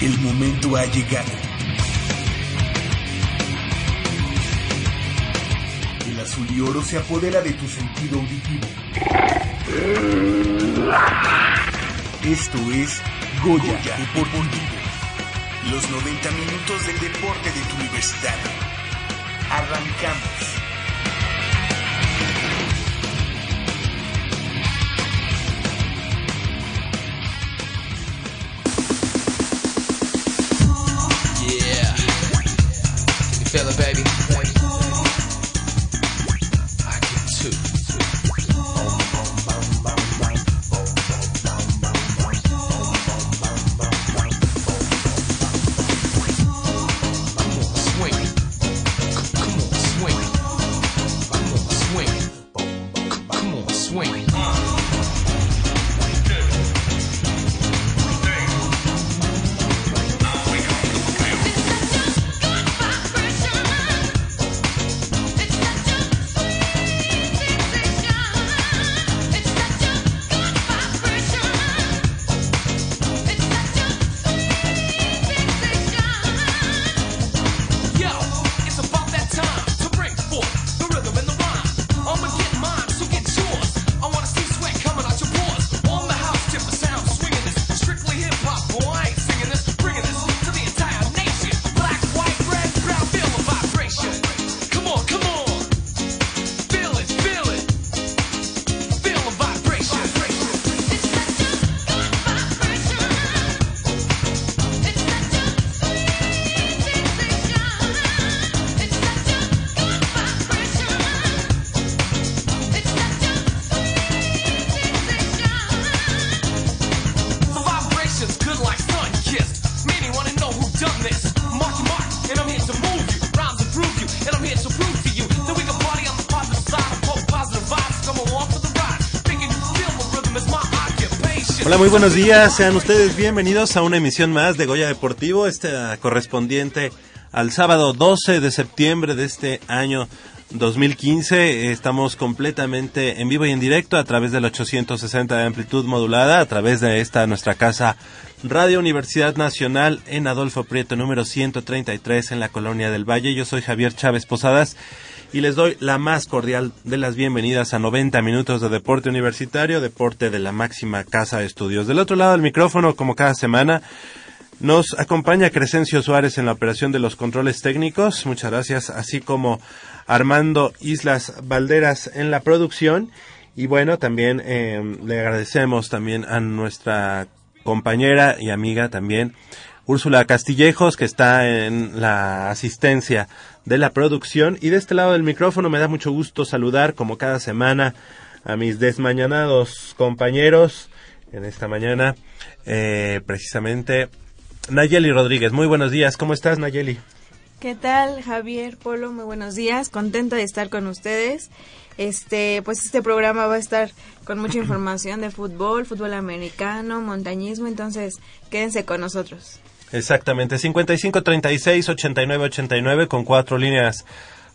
El momento ha llegado. El azul y oro se apodera de tu sentido auditivo. Esto es Goya, Deportivo. Los 90 minutos del deporte de tu universidad. Arrancamos. Muy buenos días. Sean ustedes bienvenidos a una emisión más de Goya Deportivo, esta correspondiente al sábado 12 de septiembre de este año 2015. Estamos completamente en vivo y en directo a través del 860 de amplitud modulada, a través de esta nuestra casa Radio Universidad Nacional en Adolfo Prieto número 133 en la Colonia del Valle. Yo soy Javier Chávez Posadas y les doy la más cordial de las bienvenidas a 90 minutos de deporte universitario, deporte de la máxima casa de estudios. Del otro lado del micrófono, como cada semana, nos acompaña Crescencio Suárez en la operación de los controles técnicos. Muchas gracias, así como Armando Islas Valderas en la producción. Y bueno, también eh, le agradecemos también a nuestra compañera y amiga también, Úrsula Castillejos, que está en la asistencia de la producción. Y de este lado del micrófono me da mucho gusto saludar, como cada semana, a mis desmañanados compañeros en esta mañana, eh, precisamente Nayeli Rodríguez. Muy buenos días, ¿cómo estás Nayeli? ¿Qué tal, Javier Polo? Muy buenos días. Contenta de estar con ustedes. Este, pues este programa va a estar con mucha información de fútbol, fútbol americano, montañismo, entonces quédense con nosotros. Exactamente, 55 36 89 89 con cuatro líneas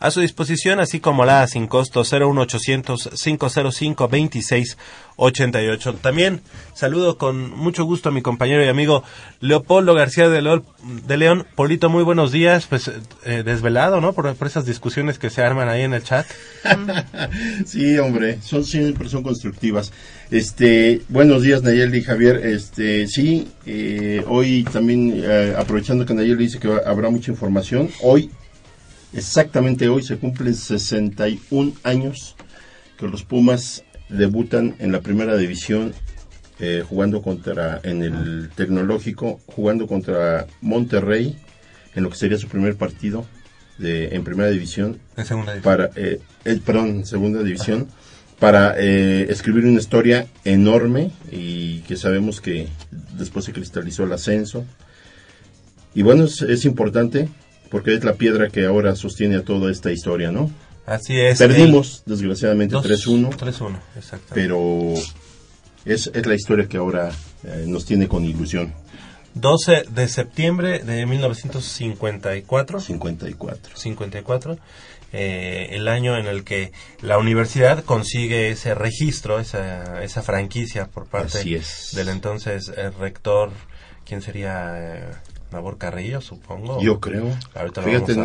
a su disposición, así como la sin costo 01800 505 26 88. También saludo con mucho gusto a mi compañero y amigo Leopoldo García de León. Polito, muy buenos días. Pues eh, desvelado, ¿no? Por, por, esas discusiones que se arman ahí en el chat. sí, hombre, son siempre son constructivas. Este, buenos días Nayeli y Javier. Este, sí, eh, hoy también eh, aprovechando que Nayeli dice que habrá mucha información, hoy exactamente hoy se cumplen 61 años que los Pumas debutan en la primera división eh, jugando contra en el tecnológico jugando contra Monterrey en lo que sería su primer partido de, en primera división en segunda división. para eh, el perdón segunda división para eh, escribir una historia enorme y que sabemos que después se cristalizó el ascenso y bueno es, es importante porque es la piedra que ahora sostiene a toda esta historia no Así es. Perdimos, el... desgraciadamente, 3-1. 3-1, exactamente. Pero es, es, la historia que ahora eh, nos tiene con ilusión. 12 de septiembre de 1954. 54. 54. Eh, el año en el que la universidad consigue ese registro, esa, esa franquicia por parte es. del entonces eh, rector, ¿quién sería? Nabor Carrillo, supongo. Yo creo. Ahorita lo vamos a-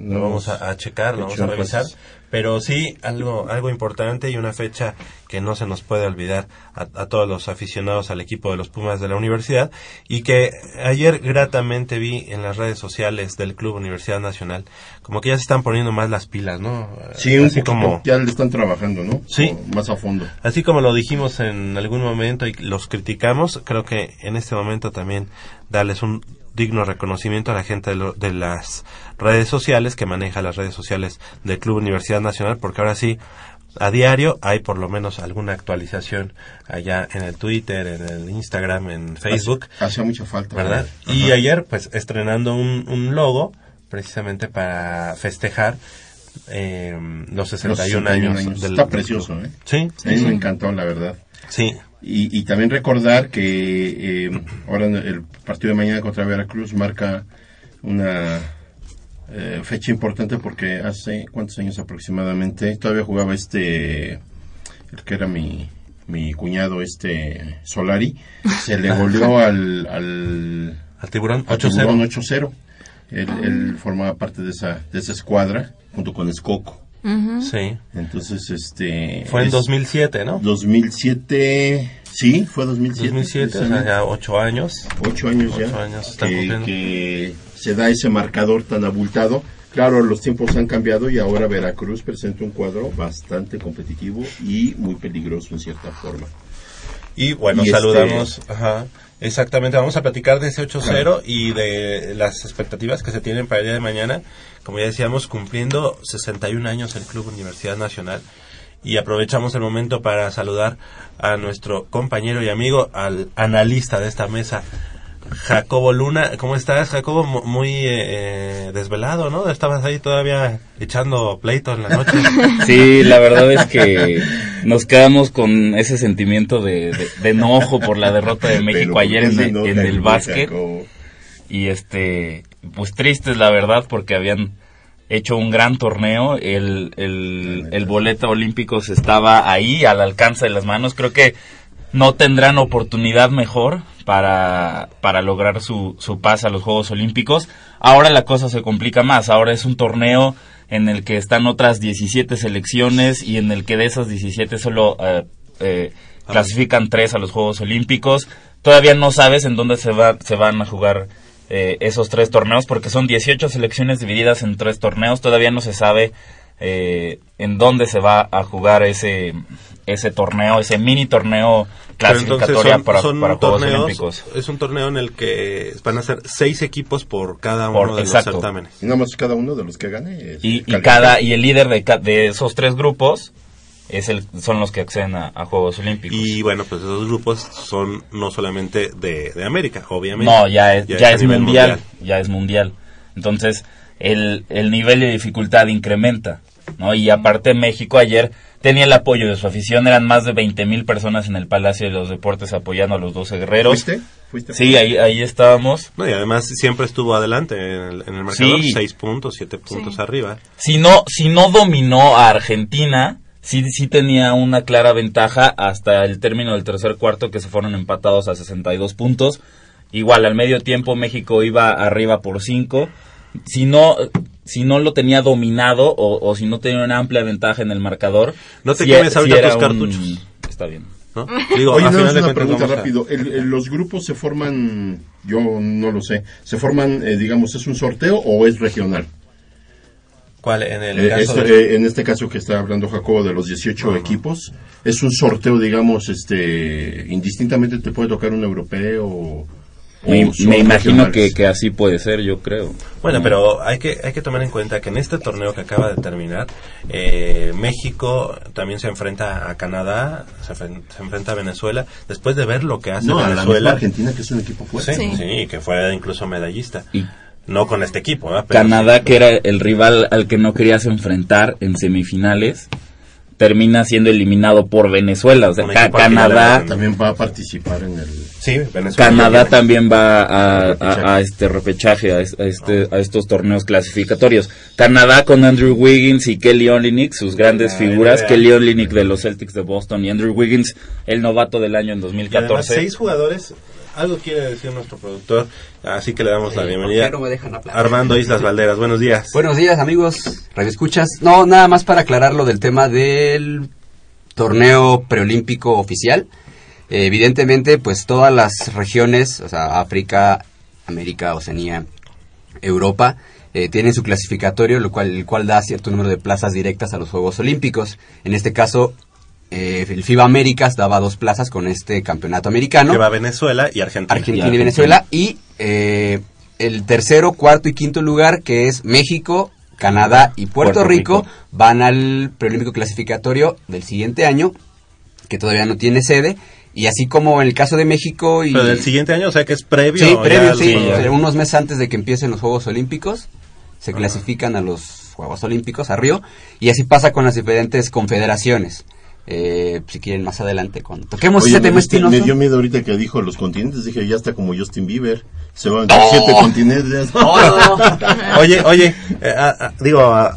no, vamos a, a checar, lo vamos a revisar. Pero sí, algo, algo importante y una fecha que no se nos puede olvidar a, a todos los aficionados al equipo de los Pumas de la universidad y que ayer gratamente vi en las redes sociales del Club Universidad Nacional como que ya se están poniendo más las pilas, ¿no? Sí, un Así como ya le están trabajando, ¿no? Sí. Más a fondo. Así como lo dijimos en algún momento y los criticamos, creo que en este momento también darles un digno reconocimiento a la gente de, lo- de las redes sociales que maneja las redes sociales del Club Universidad Nacional, porque ahora sí, a diario hay por lo menos alguna actualización allá en el Twitter, en el Instagram, en Facebook. Hacía mucha falta. ¿verdad? Ajá. Y ayer, pues, estrenando un, un logo, precisamente para festejar eh, los 61, Los 61 años. años. del Está precioso. ¿eh? Sí, A mí me encantó, la verdad. sí. Y, y también recordar que eh, ahora el partido de mañana contra Veracruz marca una eh, fecha importante porque hace cuántos años aproximadamente todavía jugaba este el que era mi mi cuñado este Solari se le goleó al, al Al tiburón al 8-0. Tiburón 8-0 él, él formaba parte de esa de esa escuadra junto con Escoco Sí. entonces este Fue en es- 2007, ¿no? 2007, sí, fue 2007. 2007, o sea, ya ocho años. Ocho años ya. Ocho años están que, cumpliendo. que se da ese marcador tan abultado. Claro, los tiempos han cambiado y ahora Veracruz presenta un cuadro bastante competitivo y muy peligroso en cierta forma. Y bueno, Y este- saludamos. Ajá. Exactamente, vamos a platicar de ese 8-0 y de las expectativas que se tienen para el día de mañana. Como ya decíamos, cumpliendo 61 años el Club Universidad Nacional. Y aprovechamos el momento para saludar a nuestro compañero y amigo, al analista de esta mesa, Jacobo Luna. ¿Cómo estás, Jacobo? Mu- Muy eh, eh, desvelado, ¿no? Estabas ahí todavía echando pleito en la noche. Sí, la verdad es que nos quedamos con ese sentimiento de, de- de enojo por la derrota de México Pero, ayer ¿por qué en, el- en básquet Jacobo? y este pues tristes la verdad porque habían hecho un gran torneo el, el, el boleto olímpico se estaba ahí al alcance de las manos creo que no tendrán oportunidad mejor para, para lograr su, su pase a los Juegos Olímpicos. Ahora la cosa se complica más, ahora es un torneo en el que están otras 17 selecciones y en el que de esas 17 solo eh, eh, clasifican tres a los Juegos Olímpicos. Todavía no sabes en dónde se, va, se van a jugar eh, esos tres torneos porque son 18 selecciones divididas en tres torneos. Todavía no se sabe eh, en dónde se va a jugar ese, ese torneo, ese mini torneo clasificatoria son- para, son para Juegos torneos- Olímpicos. Es un torneo en el que van a ser seis equipos por cada uno Por- de exacto. los certámenes. Y nada más cada uno de los que gane. Y, cada y el líder de, ca- de esos tres grupos es el son los que acceden a, a Juegos Olímpicos. Y bueno, pues esos grupos son no solamente de, de América, obviamente. no, ya es, ya es nivel mundial, ya es mundial. Entonces, el, el nivel de dificultad incrementa, ¿no? Y aparte México ayer tenía el apoyo de su afición, eran más de 20 mil personas en el Palacio de los Deportes apoyando a los 12 guerreros. ¿Fuiste? ¿Fuiste? Sí, ahí, ahí estábamos. No, y además siempre estuvo adelante en el, en el marcador, Sí. seis puntos, siete puntos arriba. si no, si no dominó a Argentina, sí, sí tenía una clara ventaja hasta el término del tercer cuarto que se fueron empatados a 62 puntos. Igual al medio tiempo México iba arriba por 5. Si no, si no lo tenía dominado o, o si no tenía una amplia ventaja en el marcador. No te sí quemes ahorita era tus un- cartuchos. Está bien. ¿no? Digo, Oye, final una pregunta rápido. El- el- ¿Los grupos se forman, yo no lo sé, se forman, eh, digamos, es un sorteo o es regional? ¿Cuál? En el Eh, caso esto, de- eh, en este caso que está hablando Jacobo de los 18 equipos, es un sorteo, digamos, este, indistintamente te puede tocar un europeo o... Me, me imagino que, que así puede ser, yo creo. Bueno, pero hay que, hay que tomar en cuenta que en este torneo que acaba de terminar, eh, México también se enfrenta a Canadá, se, se enfrenta a Venezuela, después de ver lo que hace No, a la misma Venezuela. Argentina, que es un equipo fuerte. Sí, Sí. sí, que fue incluso medallista. Y No con este equipo, ¿verdad? Pero Canadá, sí. que era el rival al que no querías enfrentar en semifinales, termina siendo eliminado por Venezuela. O sea, Ca- Canadá. También va a participar en el... Sí, Venezuela. Canadá también va a, a- a este repechaje, a, es- a este, a estos torneos clasificatorios. Canadá con Andrew Wiggins y Kelly Olynyk, sus grandes la figuras. Kelly Olynyk de los Celtics de Boston y Andrew Wiggins, el novato del año en Y además 2014. seis jugadores algo quiere decir nuestro productor, así que le damos la Eh, bienvenida. ¿por qué no me dejan? Armando Islas Valderas, buenos días. Buenos días, amigos. Radio Escuchas. No, nada más para aclarar lo del tema del torneo preolímpico oficial. Eh, evidentemente, pues todas las regiones, o sea, África, América, Oceanía, Europa, eh, tienen su clasificatorio, lo cual, el cual da cierto número de plazas directas a los Juegos Olímpicos. En este caso, eh, el FIBA Américas daba dos plazas con este campeonato americano. Que va Venezuela y Argentina. Argentina y Venezuela. Y eh, el tercero, cuarto y quinto lugar, que es México, Canadá y Puerto, Puerto Rico, Rico. van al preolímpico clasificatorio del siguiente año, que todavía no tiene sede. Y así como en el caso de México y... Pero del siguiente año, o sea que es previo. Sí, previo, sí. ya. O sea, unos meses antes de que empiecen los Juegos Olímpicos, se clasifican a los Juegos Olímpicos, a Río, y así pasa con las diferentes confederaciones. Eh, si quieren más adelante, cuando toquemos Oye, ese me, tema espinoso. me dio miedo ahorita que dijo los continentes. Dije, ya está como Justin Bieber. Se van a siete continentes. Oye, oye, eh, ah, ah, digo, a,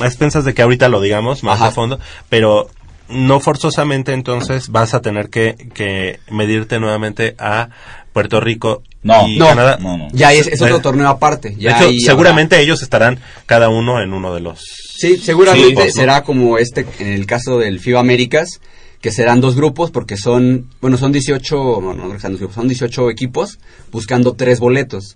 a expensas de que ahorita lo digamos más Ajá. a fondo, pero no forzosamente entonces vas a tener que, que medirte nuevamente a Puerto Rico No, y No, Canadá. no, no. Ya es, es otro De- torneo aparte. De hecho, seguramente ellos estarán cada uno en uno de los... Sí, seguramente será como este, en el caso del FIBA Américas, que serán dos grupos porque son, bueno, son 18, no, no dos grupos, son 18 equipos buscando tres boletos.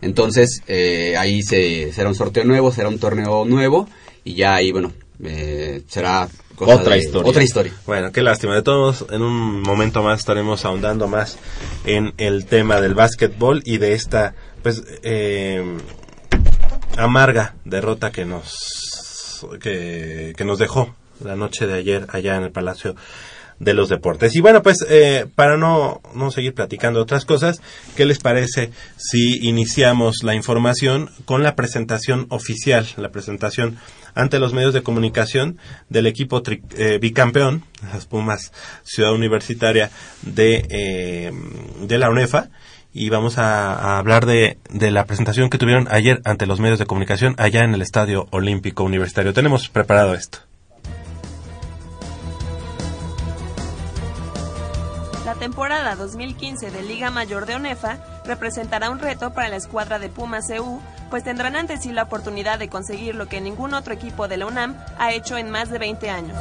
Entonces, eh, ahí se, será un sorteo nuevo, será un torneo nuevo y ya ahí, bueno, eh, será cosa Otra de- historia. Otra historia. Bueno, qué lástima. De todos, modos, en un momento más estaremos ahondando más en el tema del básquetbol y de esta, pues, eh, amarga derrota que nos, que, nos dejó la noche de ayer allá en el Palacio de los Deportes. Y bueno, pues, eh, para no, no seguir platicando otras cosas, ¿qué les parece si iniciamos la información con la presentación oficial, la presentación ante los medios de comunicación del equipo tri- eh, bicampeón, las Pumas Ciudad Universitaria de, eh, de la UNEFA? Y vamos a, hablar de, de la presentación que tuvieron ayer ante los medios de comunicación allá en el Estadio Olímpico Universitario. Tenemos preparado esto. La temporada 2015 de Liga Mayor de ONEFA representará un reto para la escuadra de Pumas CU, pues tendrán ante sí la oportunidad de conseguir lo que ningún otro equipo de la UNAM ha hecho en más de 20 años.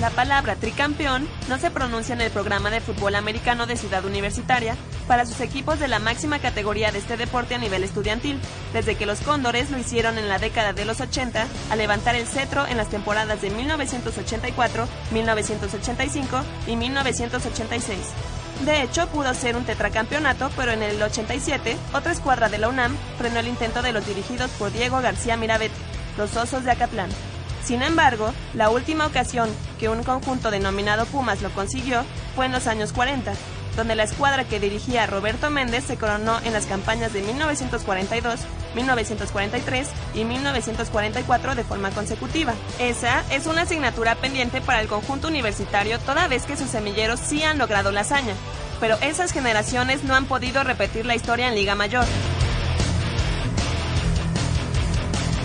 La palabra tricampeón no se pronuncia en el programa de fútbol americano de Ciudad Universitaria para sus equipos de la máxima categoría de este deporte a nivel estudiantil, desde que los Cóndores lo hicieron en la década de los 80 al levantar el cetro en las temporadas de 1984, 1985 y 1986. De hecho, pudo ser un tetracampeonato, pero en el 87, otra escuadra de la UNAM frenó el intento de los dirigidos por Diego García Mirabete, los Osos de Acatlán. Sin embargo, la última ocasión que un conjunto denominado Pumas lo consiguió fue en los años 40, donde la escuadra que dirigía Roberto Méndez se coronó en las campañas de 1942, 1943 y 1944 de forma consecutiva. Esa es una asignatura pendiente para el conjunto universitario toda vez que sus semilleros sí han logrado la hazaña, pero esas generaciones no han podido repetir la historia en Liga Mayor.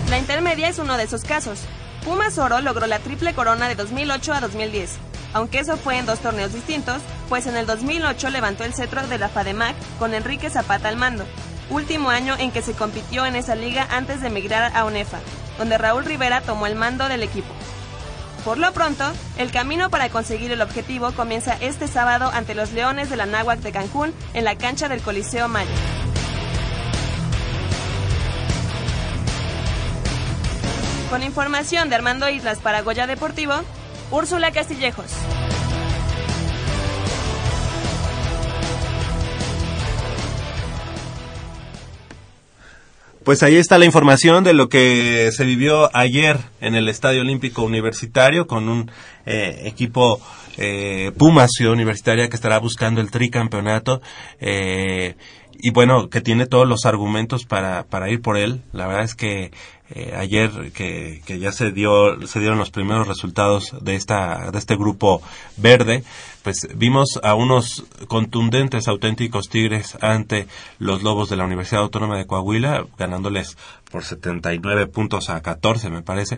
La intermedia es uno de esos casos. Pumas Oro logró la triple corona de 2008 a 2010, aunque eso fue en dos torneos distintos, pues en el 2008 levantó el cetro de la FADEMAC con Enrique Zapata al mando, último año en que se compitió en esa liga antes de emigrar a UNEFA, donde Raúl Rivera tomó el mando del equipo. Por lo pronto, el camino para conseguir el objetivo comienza este sábado ante los Leones de la Náhuac de Cancún en la cancha del Coliseo Maya. Con información de Armando Islas para Goya Deportivo, Úrsula Castillejos. Pues ahí está la información de lo que se vivió ayer en el Estadio Olímpico Universitario con un eh, equipo eh, Ciudad Universitaria que estará buscando el tricampeonato eh, y bueno, que tiene todos los argumentos para, para ir por él. La verdad es que eh, ayer que, que ya se dio se dieron los primeros resultados de esta de este grupo verde pues vimos a unos contundentes auténticos tigres ante los lobos de la Universidad Autónoma de Coahuila ganándoles por 79 puntos a 14 me parece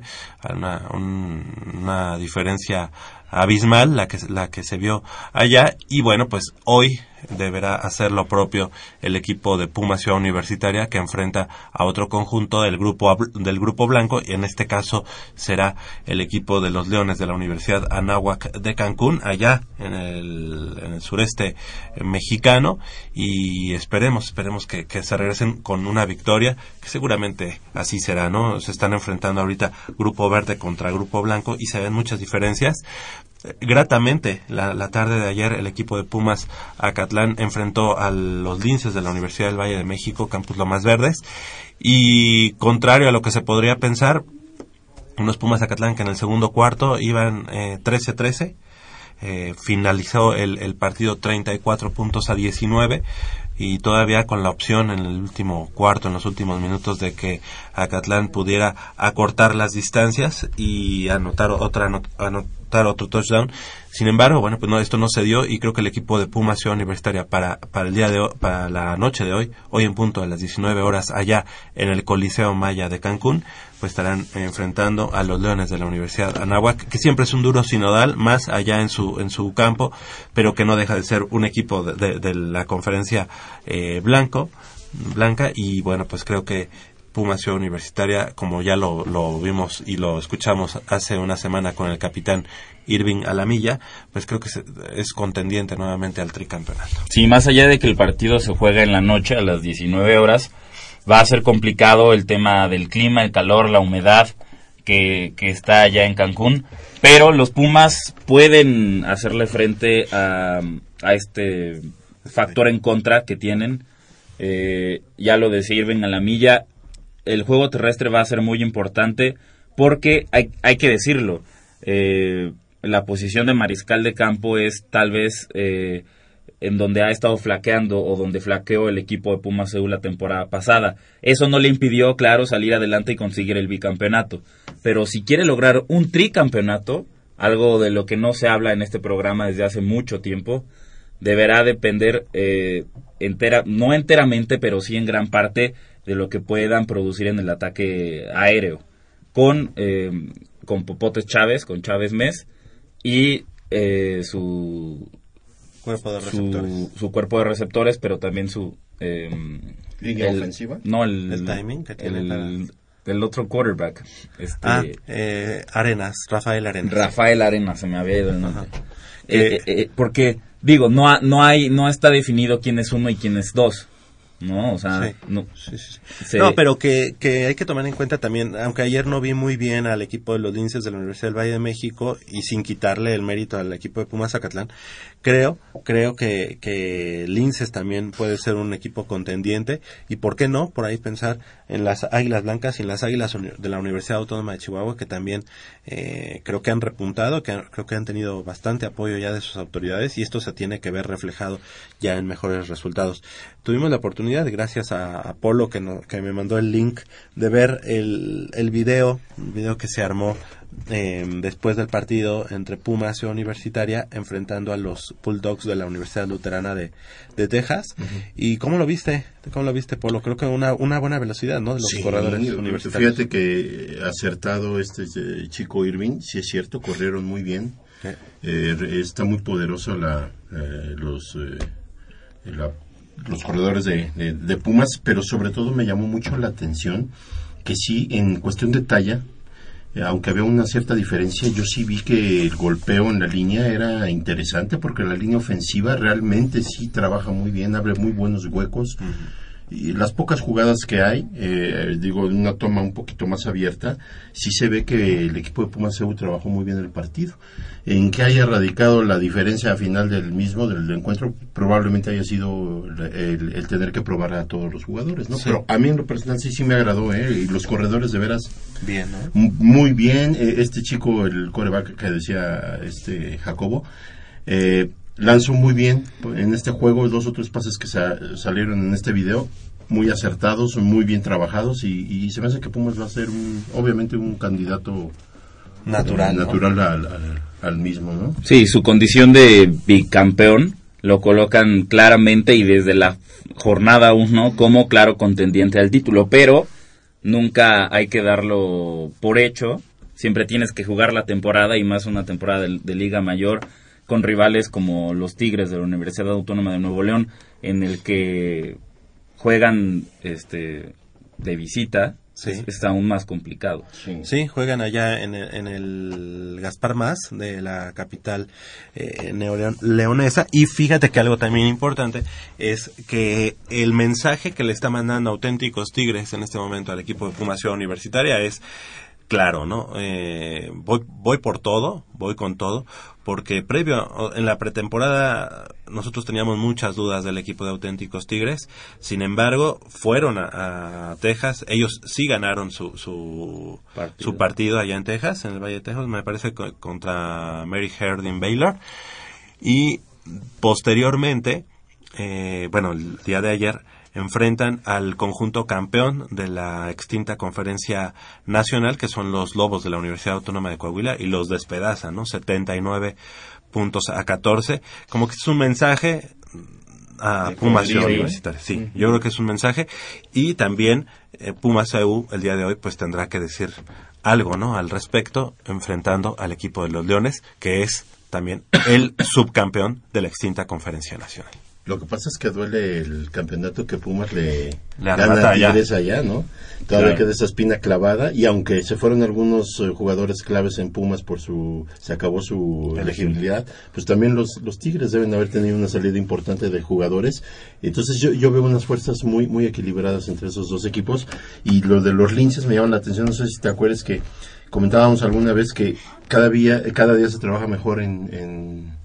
una, un- una diferencia abismal la que la que se vio allá. Y bueno pues hoy deberá hacer lo propio el equipo de Puma Ciudad Universitaria que enfrenta a otro conjunto del grupo del grupo blanco. Y en este caso será el equipo de los Leones de la Universidad Anáhuac de Cancún allá en el, en el sureste eh, mexicano y esperemos esperemos que, que se regresen con una victoria que seguramente así será no se están enfrentando ahorita grupo verde contra grupo blanco y se ven muchas diferencias. Eh, gratamente la, la tarde de ayer el equipo de Pumas Acatlán enfrentó a los linces de la Universidad del Valle de México Campus Lomas Verdes y contrario a lo que se podría pensar unos Pumas Acatlán que en el segundo cuarto iban eh, 13-13 eh, finalizó el, el partido 34 puntos a 19 y todavía con la opción en el último cuarto, en los últimos minutos de que Acatlán pudiera acortar las distancias y anotar otra ano- anotar otro touchdown. Sin embargo, bueno, pues no, esto no se dio y creo que el equipo de Puma Ciudad Universitaria para, para el día de hoy, para la noche de hoy, hoy en punto a las 19 horas allá en el Coliseo Maya de Cancún, pues estarán enfrentando a los Leones de la Universidad Anáhuac, que siempre es un duro sinodal, más allá en su, en su campo, pero que no deja de ser un equipo de, de- la conferencia eh, blanco, blanca, y bueno, pues creo que Puma Ciudad Universitaria, como ya lo, lo vimos y lo escuchamos hace una semana con el capitán Irving Alamilla, pues creo que se- es contendiente nuevamente al tricampeonato. Sí, más allá de que el partido se juega en la noche a las 19 horas, va a ser complicado el tema del clima, el calor, la humedad que, que está allá en Cancún, pero los Pumas pueden hacerle frente a, a este factor en contra que tienen. Eh, ya lo decía Irving a la milla, el juego terrestre va a ser muy importante porque hay, hay que decirlo, eh, la posición de mariscal de campo es tal vez eh, en donde ha estado flaqueando o donde flaqueó el equipo de Pumas Seúl la temporada pasada. Eso no le impidió, claro, salir adelante y conseguir el bicampeonato. Pero si quiere lograr un tricampeonato, algo de lo que no se habla en este programa desde hace mucho tiempo, deberá depender eh, entera, no enteramente, pero sí en gran parte de lo que puedan producir en el ataque aéreo. Con, eh, con Popotes Chávez, con Chávez Mes y eh, su, Cuerpo de su, receptores. su cuerpo de receptores, pero también su... eh, ¿Línea el- ofensiva? No, el, El timing que tiene el, para- el otro quarterback. Este, Ah, eh, Arenas, Rafael Arenas. Rafael Arena, se me había ido el nombre. Ajá. Eh, eh, eh, porque, digo, no, ha- no, hay, no está definido quién es uno y quién es dos. ¿No? O sea, Sí. no, Sí, sí, se- No, pero que, que hay que tomar en cuenta también, aunque ayer no vi muy bien al equipo de los linces de la Universidad del Valle de México y sin quitarle el mérito al equipo de Pumas Zacatlán, creo, creo que, que Linces también puede ser un equipo contendiente y por qué no, por ahí pensar en las Águilas Blancas y en las Águilas de la Universidad Autónoma de Chihuahua que también eh, creo que han repuntado, que han- creo que han tenido bastante apoyo ya de sus autoridades y esto se tiene que ver reflejado ya en mejores resultados. Tuvimos la oportunidad, gracias a Apolo que, no- que me mandó el link, de ver el, el video, el video que se armó eh, después del partido entre Pumas y Universitaria enfrentando a los Bulldogs de la Universidad Luterana de, de Texas. ¿Y cómo lo viste? ¿Cómo lo viste, Polo? Creo que una, una buena velocidad, ¿no? De los Sí, corredores universitarios. Fíjate que acertado este eh, chico Irving, sí es cierto, corrieron muy bien. Eh, está muy poderoso la, eh, los, eh, la- los corredores de, de- de Pumas, pero sobre todo me llamó mucho la atención que sí, en cuestión de talla, eh, aunque había una cierta diferencia, yo sí vi que el golpeo en la línea era interesante porque la línea ofensiva realmente sí trabaja muy bien, abre muy buenos huecos. Y las pocas jugadas que hay, eh, digo, en una toma un poquito más abierta, sí se ve que el equipo de Pumas trabajó muy bien el partido. En que haya radicado la diferencia final del mismo, del encuentro, probablemente haya sido el, tener que probar a todos los jugadores, ¿no? Sí. Pero a mí en lo personal sí, sí me agradó, ¿eh? Y los corredores de veras Bien, muy bien eh, este chico el coreback que decía este Jacobo eh, lanzó muy bien en este juego dos o tres pases que sa- salieron en este video muy acertados muy bien trabajados y, y se me hace que Pumas va a ser un, obviamente un candidato Natural. eh, ¿no? natural al, al- al mismo no Sí, su condición de bicampeón lo colocan claramente y desde la jornada 1 como claro contendiente al título, pero nunca hay que darlo por hecho siempre tienes que jugar la temporada y más una temporada de, de Liga Mayor con rivales como los Tigres de la Universidad Autónoma de Nuevo León, en el que juegan este de visita, Sí. es- está aún más complicado. Sí, juegan allá en el, en el Gaspar Más de la capital eh, neoleon- leonesa. Y fíjate que algo también importante es que el mensaje que le está mandando Auténticos Tigres en este momento al equipo de Ciudad Universitaria es claro, ¿no? Eh, voy, voy por todo, voy con todo, porque previo, en la pretemporada, nosotros teníamos muchas dudas del equipo de auténticos Tigres, sin embargo, fueron a, a Texas, ellos sí ganaron su, su, Partido. su partido allá en Texas, en el Valle de Texas, me parece co- contra Mary Harding Baylor, y posteriormente, eh, bueno, el día de ayer, enfrentan al conjunto campeón de la extinta conferencia nacional, que son los Lobos de la Universidad Autónoma de Coahuila, y los despedazan, ¿no? 79 puntos a 14. Como que es un mensaje a De Pumas poderío, Ciudad ¿eh? Universitaria. Sí, yo creo que es un mensaje. Y también eh, Pumas EU el día de hoy pues tendrá que decir algo, ¿no? Al respecto, enfrentando al equipo de los Leones, que es también el subcampeón de la extinta conferencia nacional. Lo que pasa es que duele el campeonato que Pumas le, gana a. Tigres allá, ¿no? Todavía Claro. queda esa espina clavada y aunque se fueron algunos eh, jugadores claves en Pumas por su se acabó su elegibilidad, pues también los los Tigres deben haber tenido una salida importante de jugadores. Entonces yo, yo veo unas fuerzas muy muy equilibradas entre esos dos equipos y lo de los linces me llama la atención, no sé si te acuerdas que comentábamos alguna vez que cada día cada día se trabaja mejor en,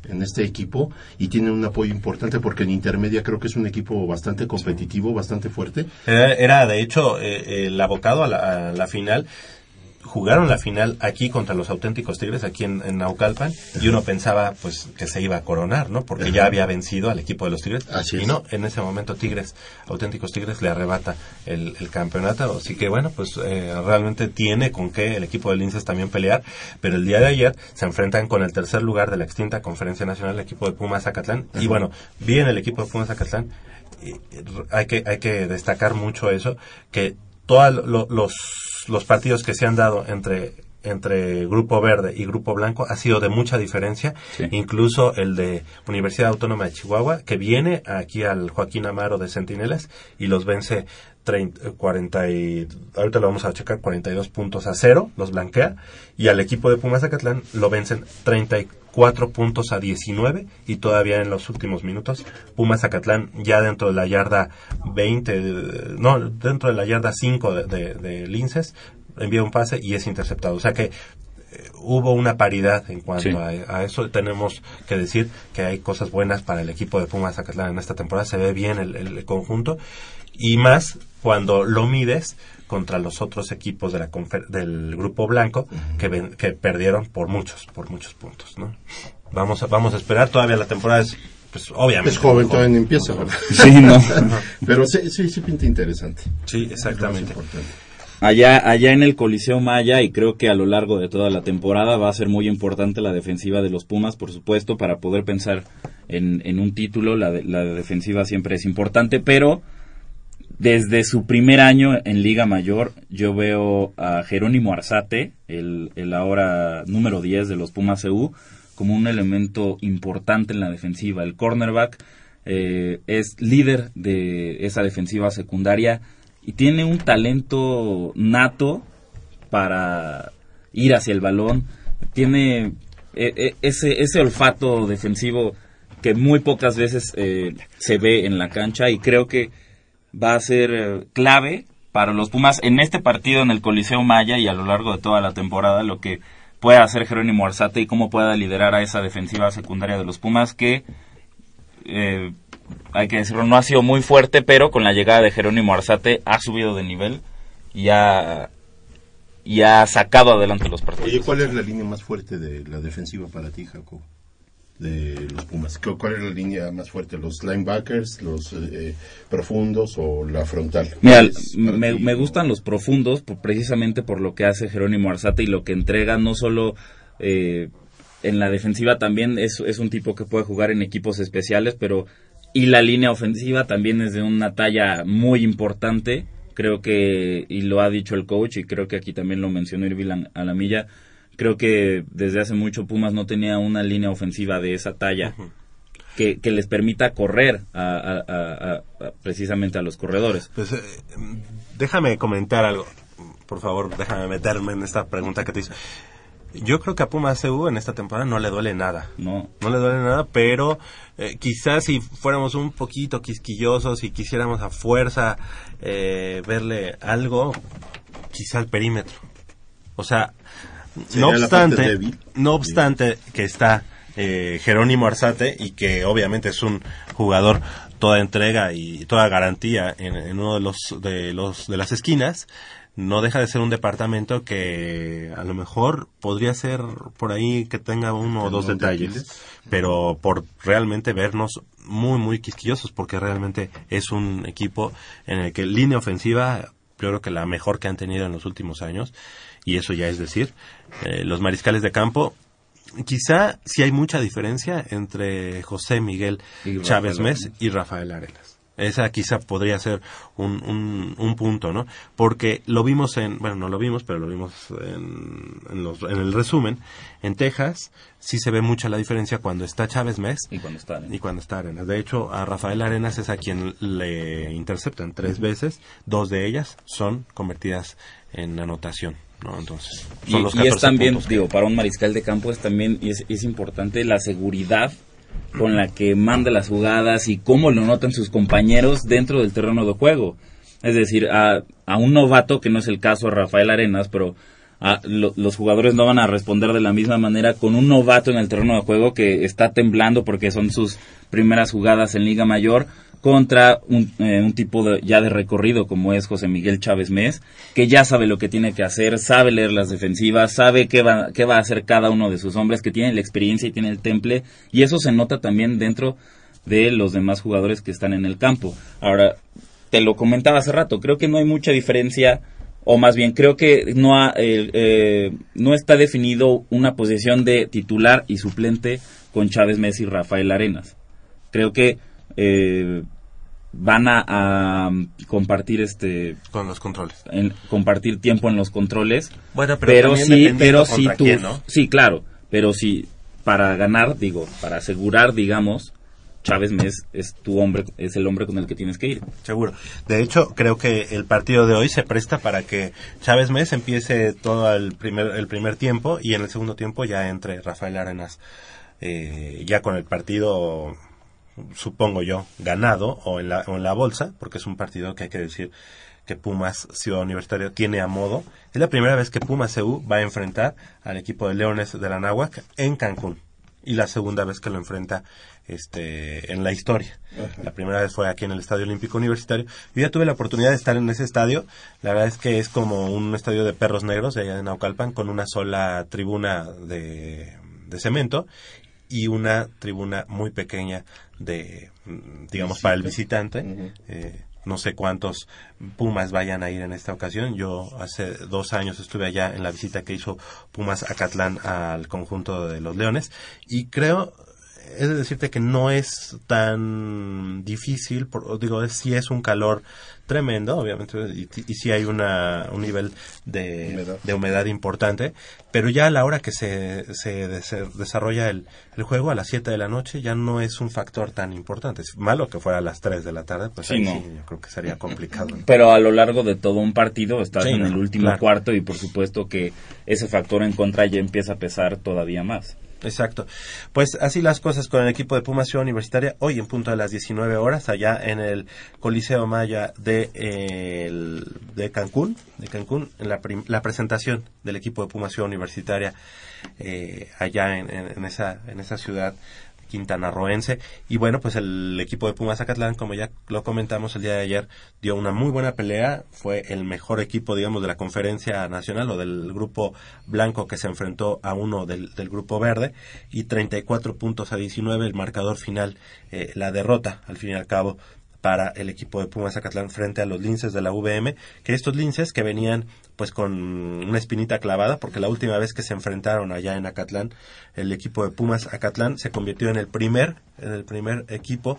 en, este equipo y tiene un apoyo importante porque en intermedia creo que es un equipo bastante competitivo, bastante fuerte. Era, de hecho eh, el abocado a la final. Jugaron la final aquí contra los auténticos Tigres, aquí en, en Naucalpan, y uno pensaba pues que se iba a coronar, ¿no? Porque ya había vencido al equipo de los Tigres. Así y no, en ese momento Tigres, auténticos Tigres, le arrebata el, el campeonato. Así que bueno, pues eh, realmente tiene con qué el equipo de Linces también pelear. Pero el día de ayer se enfrentan con el tercer lugar de la extinta Conferencia Nacional, el equipo de Pumas Zacatlán. Y bueno, bien el equipo de Pumas Zacatlán. hay que hay que destacar mucho eso que todos los los partidos que se han dado entre entre Grupo Verde y Grupo Blanco ha sido de mucha diferencia, Sí. incluso el de Universidad Autónoma de Chihuahua, que viene aquí al Joaquín Amaro de Centinelas y los vence 30, 40 y, ahorita lo vamos a checar, 42 puntos a cero, los blanquea, y al equipo de Pumas Zacatlán lo vencen 34 puntos a 19 y todavía en los últimos minutos Pumas Zacatlán ya dentro de la yarda 20, de- no, dentro de la yarda 5 de, de, de Linces envía un pase y es interceptado. O sea que eh, hubo una paridad en cuanto Sí. a, a eso. Tenemos que decir que hay cosas buenas para el equipo de Pumas Zacatlán en esta temporada. Se ve bien el, el conjunto y más cuando lo mides contra los otros equipos de la confer- del grupo blanco que, ven- que perdieron por muchos, por muchos puntos, ¿no? Vamos a, vamos a esperar, todavía la temporada es, pues obviamente. Es joven, todavía no empieza, ¿verdad? Sí, no. Pero sí, sí, sí pinta interesante. Sí, exactamente. Allá, allá en el Coliseo Maya, y creo que a lo largo de toda la temporada va a ser muy importante la defensiva de los Pumas, por supuesto, para poder pensar en, en un título. La, de- la defensiva siempre es importante, pero desde su primer año en Liga Mayor, yo veo a Jerónimo Arzate, el, el ahora número 10 de los Pumas EU, como un elemento importante en la defensiva. El cornerback eh, es líder de esa defensiva secundaria y tiene un talento nato para ir hacia el balón. Tiene eh, eh, ese, ese olfato defensivo que muy pocas veces eh, se ve en la cancha y creo que va a ser eh, clave para los Pumas en este partido en el Coliseo Maya y a lo largo de toda la temporada lo que pueda hacer Jerónimo Arzate y cómo pueda liderar a esa defensiva secundaria de los Pumas que eh, hay que decirlo no ha sido muy fuerte pero con la llegada de Jerónimo Arzate ha subido de nivel y ha, y ha sacado adelante los partidos. Oye, ¿cuál es la línea más fuerte de la defensiva para ti, Jacob? De los Pumas. ¿Cu- ¿Cuál es la línea más fuerte? ¿Los linebackers, los eh, profundos o la frontal? Mira, ¿Cuál es para me, gustan los profundos por- precisamente por lo que hace Jerónimo Arzate y lo que entrega no solo eh, en la defensiva también es, es un tipo que puede jugar en equipos especiales, pero y la línea ofensiva también es de una talla muy importante Creo que, y lo ha dicho el coach, y creo que aquí también lo mencionó Irving Alamilla, creo que desde hace mucho Pumas no tenía una línea ofensiva de esa talla. Que, que les permita correr a, precisamente a los corredores. Pues eh, déjame comentar algo. Por favor, déjame meterme en esta pregunta que te hice. Yo creo que a Pumas CU en esta temporada no le duele nada. No, No le duele nada, pero eh, quizás si fuéramos un poquito quisquillosos y quisiéramos a fuerza eh, verle algo, quizá al perímetro. O sea, no obstante, no obstante que está eh, Jerónimo Arzate y que obviamente es un jugador toda entrega y toda garantía en, en uno de los de los de las esquinas no deja de ser un departamento que a lo mejor podría ser por ahí que tenga uno o dos detalles. pero por realmente vernos muy muy quisquillosos porque realmente es un equipo en el que línea ofensiva yo creo que la mejor que han tenido en los últimos años y eso ya es decir eh, los mariscales de campo quizá sí hay mucha diferencia entre José Miguel Y Chávez Mes y Rafael Arenas. Esa quizá podría ser un, un, un punto, ¿no? Porque lo vimos en, bueno, no lo vimos, pero lo vimos en, en, los- en el resumen. En Texas sí se ve mucha la diferencia cuando está Chávez Mes y cuando están. y cuando está Arenas. De hecho, a Rafael Arenas es a quien le interceptan tres veces. Dos de ellas son convertidas en anotación, ¿no? Entonces, Y, es 14 también, puntos que- digo, para un mariscal de campo es también y es, es importante la seguridad con la que manda las jugadas y cómo lo notan sus compañeros dentro del terreno de juego. Es decir, a, a un novato, que no es el caso de Rafael Arenas, pero a- lo- los jugadores no van a responder de la misma manera con un novato en el terreno de juego que está temblando porque son sus primeras jugadas en Liga Mayor contra un, eh, un tipo de, ya de recorrido como es José Miguel Chávez Mes, que ya sabe lo que tiene que hacer, sabe leer las defensivas, sabe qué va, qué va a hacer cada uno de sus hombres, que tiene la experiencia y tiene el temple, y eso se nota también dentro de los demás jugadores que están en el campo. Ahora, te lo comentaba hace rato, creo que no hay mucha diferencia, o más bien creo que no, ha, eh, no está definido una posición de titular y suplente con Chávez Messi y Rafael Arenas. Creo que eh, van a, a compartir este con los controles. en- compartir tiempo en los controles Bueno, pero pero, sí pero sí tú quién, ¿no? sí claro pero sí para ganar digo para asegurar digamos Chávez Mes es tu hombre es el hombre con el que tienes que ir Seguro. De hecho, creo que el partido de hoy se presta para que Chávez Mes empiece todo el primer, el primer tiempo y en el segundo tiempo ya entre Rafael Arenas eh, ya con el partido, supongo yo, ganado o en, la, o en la bolsa, porque es un partido que hay que decir que Pumas Ciudad Universitaria tiene a modo. Es la primera vez que Pumas CU va a enfrentar al equipo de Leones de la Náhuac en Cancún y la segunda vez que lo enfrenta este en la historia. La primera vez fue aquí en el Estadio Olímpico Universitario. Yo ya tuve la oportunidad de estar en ese estadio. La verdad es que es como un estadio de perros negros de allá en Naucalpan con una sola tribuna de, de cemento y una tribuna muy pequeña de mm, digamos para el visitante. Eh, no sé cuántos Pumas vayan a ir en esta ocasión. Yo hace dos años estuve allá en la visita que hizo Pumas a Catlán al conjunto de los Leones y creo, es de decirte que no es tan difícil, por, digo, es, sí es un calor tremendo, obviamente, y, y sí hay una, un nivel de Humedad. de humedad importante, pero ya a la hora que se, se des- desarrolla el, el juego, a las 7 de la noche, ya no es un factor tan importante. Es malo que fuera a las 3 de la tarde, pues Sí, ahí no. sí, yo creo que sería complicado. ¿no? pero a lo largo de todo un partido estás en no, el último claro. cuarto y por supuesto que ese factor en contra ya empieza a pesar todavía más Exacto. Pues así las cosas con el equipo de Pumas Ciudad Universitaria, hoy en punto de las 19 horas, allá en el Coliseo Maya de, de Cancún, de Cancún, en la, la presentación del equipo de Pumas Ciudad Universitaria, eh, allá en esa, en esa ciudad quintanarroense. Y bueno, pues el equipo de Pumas Zacatlán, como ya lo comentamos el día de ayer, dio una muy buena pelea. Fue el mejor equipo, digamos, de la conferencia nacional o del grupo blanco que se enfrentó a uno del, del grupo verde. Y 34 puntos a 19, el marcador final, eh, la derrota, al fin y al cabo, para el equipo de Pumas Zacatlán frente a los linces de la VM, que estos linces que venían pues con una espinita clavada, porque la última vez que se enfrentaron allá en Acatlán, el equipo de Pumas Acatlán se convirtió en el primer, en el primer equipo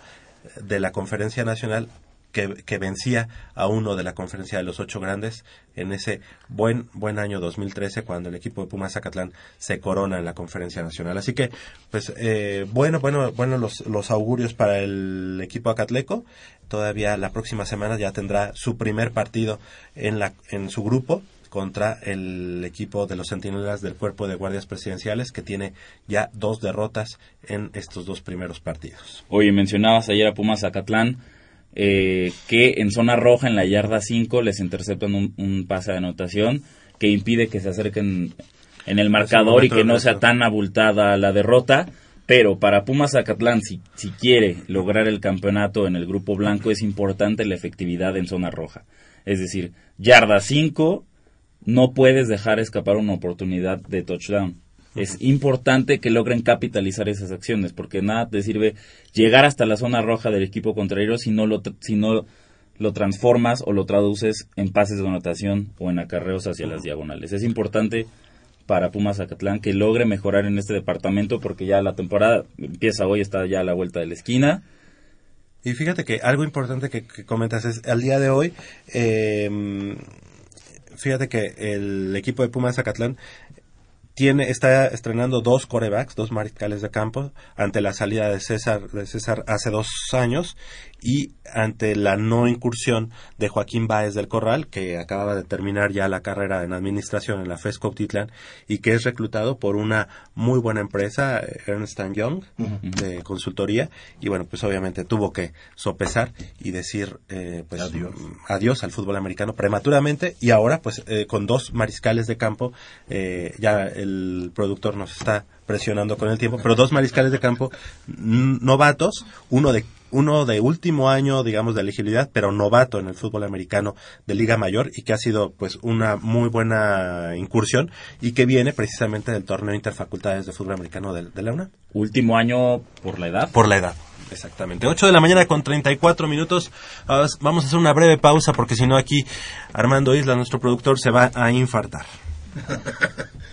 de la conferencia nacional que, que vencía a uno de la conferencia de los ocho grandes en ese buen buen año 2013 cuando el equipo de Pumas Zacatlán se corona en la conferencia nacional. Así que, pues, eh, bueno, bueno, bueno los, los augurios para el equipo acatleco. Todavía la próxima semana ya tendrá su primer partido en, la, en su grupo contra el equipo de los centinelas del cuerpo de guardias presidenciales que tiene ya dos derrotas en estos dos primeros partidos. Oye, mencionabas ayer a Pumas Zacatlán eh, que en zona roja, en la yarda 5, les interceptan un, un pase de anotación que impide que se acerquen en el marcador y que no sea tan abultada la derrota. Pero para Pumas Zacatlán, si, si quiere lograr el campeonato en el grupo blanco, es importante la efectividad en zona roja. Es decir, yarda 5, no puedes dejar escapar una oportunidad de touchdown. Es importante que logren capitalizar esas acciones, porque nada te sirve llegar hasta la zona roja del equipo contrario si no lo, si no lo transformas o lo traduces en pases de anotación o en acarreos hacia las diagonales. Es importante para Pumas Zacatlán que logre mejorar en este departamento porque ya la temporada empieza hoy, está ya a la vuelta de la esquina. Y fíjate que algo importante que, que comentas es, al día de hoy, eh, fíjate que el equipo de Pumas Zacatlán tiene, está estrenando dos corebacks, dos mariscales de campo, ante la salida de César, de César hace dos años y ante la no incursión de Joaquín Báez del Corral, que acababa de terminar ya la carrera en administración en la FESCO Titlán y que es reclutado por una muy buena empresa, Ernst Young, de consultoría, y bueno, pues obviamente tuvo que sopesar y decir eh, pues Adiós. adiós al fútbol americano prematuramente y ahora pues eh, con dos mariscales de campo eh, ya el productor nos está presionando con el tiempo pero dos mariscales de campo novatos uno de uno de último año digamos de elegibilidad pero novato en el fútbol americano de liga mayor y que ha sido pues una muy buena incursión y que viene precisamente del torneo interfacultades de fútbol americano de, de la UNAM Último año por la edad. por la edad. Exactamente. 8 de la mañana con 34 minutos. Ah, Vamos a hacer una breve pausa porque si no aquí Armando Isla, nuestro productor, se va a infartar.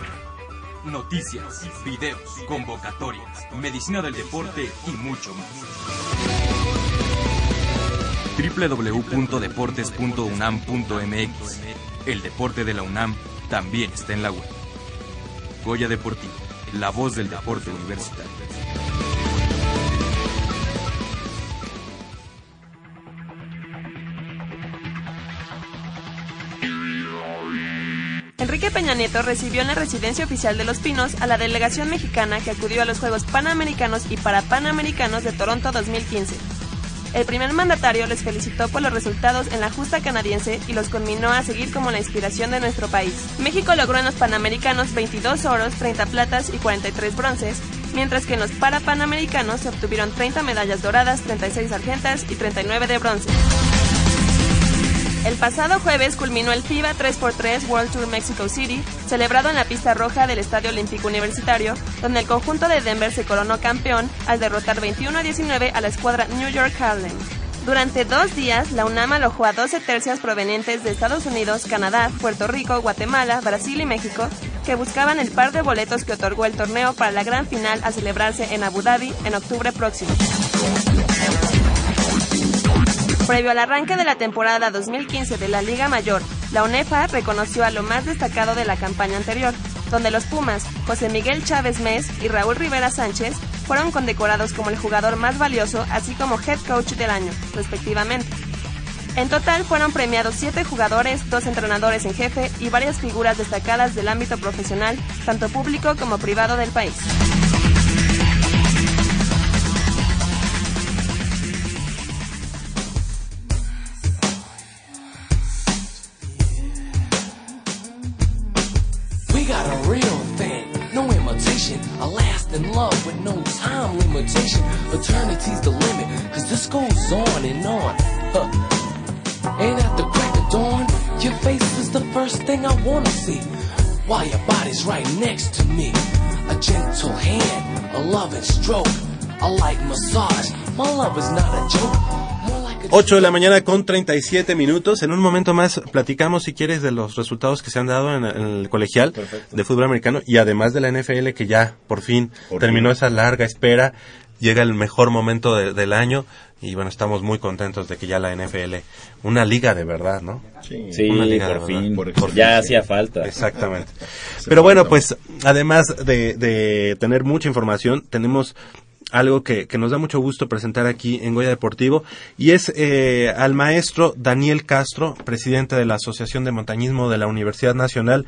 Noticias, videos, convocatorias, medicina del deporte y mucho más. www.deportes.unam.mx El deporte de la UNAM también está en la web. Goya Deportivo, la voz del deporte universitario. Enrique Peña Nieto recibió en la residencia oficial de Los Pinos a la delegación mexicana que acudió a los Juegos Panamericanos y Parapanamericanos de Toronto 2015. El primer mandatario les felicitó por los resultados en la justa canadiense y los conminó a seguir como la inspiración de nuestro país. México logró en los Panamericanos 22 oros, 30 platas y 43 bronces, mientras que en los Parapanamericanos se obtuvieron 30 medallas doradas, 36 argentas y 39 de bronce. El pasado jueves culminó el FIBA 3x3 World Tour Mexico City, celebrado en la pista roja del Estadio Olímpico Universitario, donde el conjunto de Denver se coronó campeón al derrotar 21 a 19 a la escuadra New York Harlem. Durante dos días, la UNAM alojó a 12 tercias provenientes de Estados Unidos, Canadá, Puerto Rico, Guatemala, Brasil y México, que buscaban el par de boletos que otorgó el torneo para la gran final a celebrarse en Abu Dhabi en octubre próximo. Previo al arranque de la temporada 2015 de la Liga Mayor, la UNEFA reconoció a lo más destacado de la campaña anterior, donde los Pumas, José Miguel Chávez Mes y Raúl Rivera Sánchez, fueron condecorados como el jugador más valioso, así como Head Coach del año, respectivamente. En total fueron premiados siete jugadores, dos entrenadores en jefe y varias figuras destacadas del ámbito profesional, tanto público como privado del país. Sensation. A lasting love with no time limitation. Eternity's the limit, cause this goes on and on. Huh. Ain't at the crack of dawn, your face is the first thing I wanna see. While your body's right next to me. A gentle hand, a loving stroke, a light massage. My love is not a joke. More like a 8 de la mañana con 37 minutos. En un momento más platicamos, si quieres, de los resultados que se han dado en, el colegial de fútbol americano y además de la NFL que ya por fin Por terminó fin. esa larga espera. Llega el mejor momento de- del año y bueno, estamos muy contentos de que ya la NFL, una liga de verdad, ¿no? Sí. Sí, Una liga de por fin. Por Por ya hacía falta. Exactamente. Pero bueno, pues además de, de tener mucha información, tenemos algo que, que nos da mucho gusto presentar aquí en Goya Deportivo y es eh, al maestro Daniel Castro, presidente de la Asociación de Montañismo de la Universidad Nacional.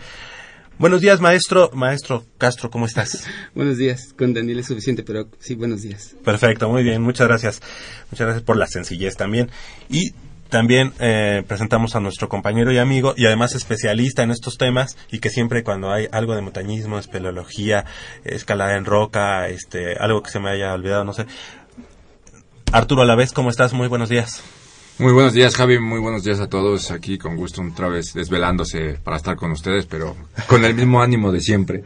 Buenos días, maestro. Maestro Castro, ¿cómo estás? Buenos días, con Daniel es suficiente, pero sí, buenos días. Perfecto, muy bien, muchas gracias. Muchas gracias por la sencillez también. Y también eh, presentamos a nuestro compañero y amigo y además especialista en estos temas y que siempre cuando hay algo de montañismo, espeleología, escalada en roca, este, algo que se me haya olvidado, no sé. Arturo Alavés, ¿cómo estás? Muy buenos días. Muy buenos días, Javi. Muy buenos días a todos. Aquí con gusto otra vez desvelándose para estar con ustedes, pero con el mismo ánimo de siempre.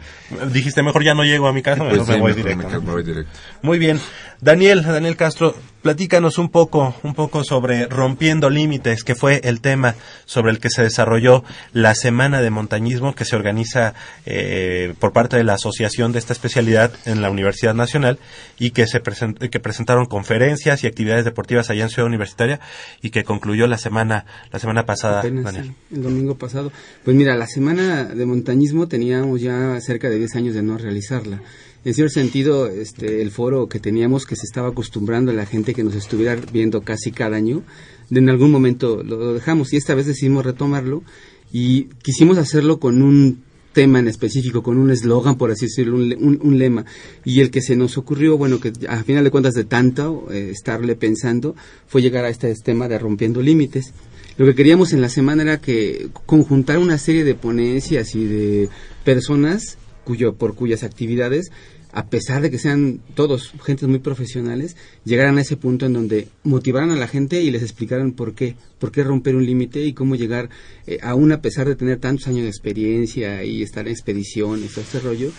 Dijiste, mejor ya no llego a mi casa, mejor Pues sí, voy directo. ¿no? me voy directo. Muy bien. Daniel, Daniel Castro, platícanos un poco, un poco sobre Rompiendo Límites, que fue el tema sobre el que se desarrolló la Semana de Montañismo que se organiza eh, por parte de la asociación de esta especialidad en la Universidad Nacional y que se present- que presentaron conferencias y actividades deportivas allá en Ciudad Universitaria y que concluyó la semana la semana pasada, Apenas, Daniel. sí, el domingo pasado. Pues mira, la semana de montañismo teníamos ya cerca de 10 años de no realizarla. En cierto sentido, este, el foro que teníamos, que se estaba acostumbrando a la gente que nos estuviera viendo casi cada año, en algún momento lo, dejamos y esta vez decidimos retomarlo y quisimos hacerlo con un tema en específico, con un eslogan, por así decirlo, un, un- un lema. Y el que se nos ocurrió, bueno, que a final de cuentas de tanto eh, estarle pensando, fue llegar a este tema de rompiendo límites. Lo que queríamos en la semana era que conjuntar una serie de ponencias y de personas cuyo, por cuyas actividades, a pesar de que sean todos gentes muy profesionales, llegaran a ese punto en donde motivaran a la gente y les explicaran por qué, por qué romper un límite y cómo llegar, eh, aún a pesar de tener tantos años de experiencia y estar en expediciones, todo este rollo,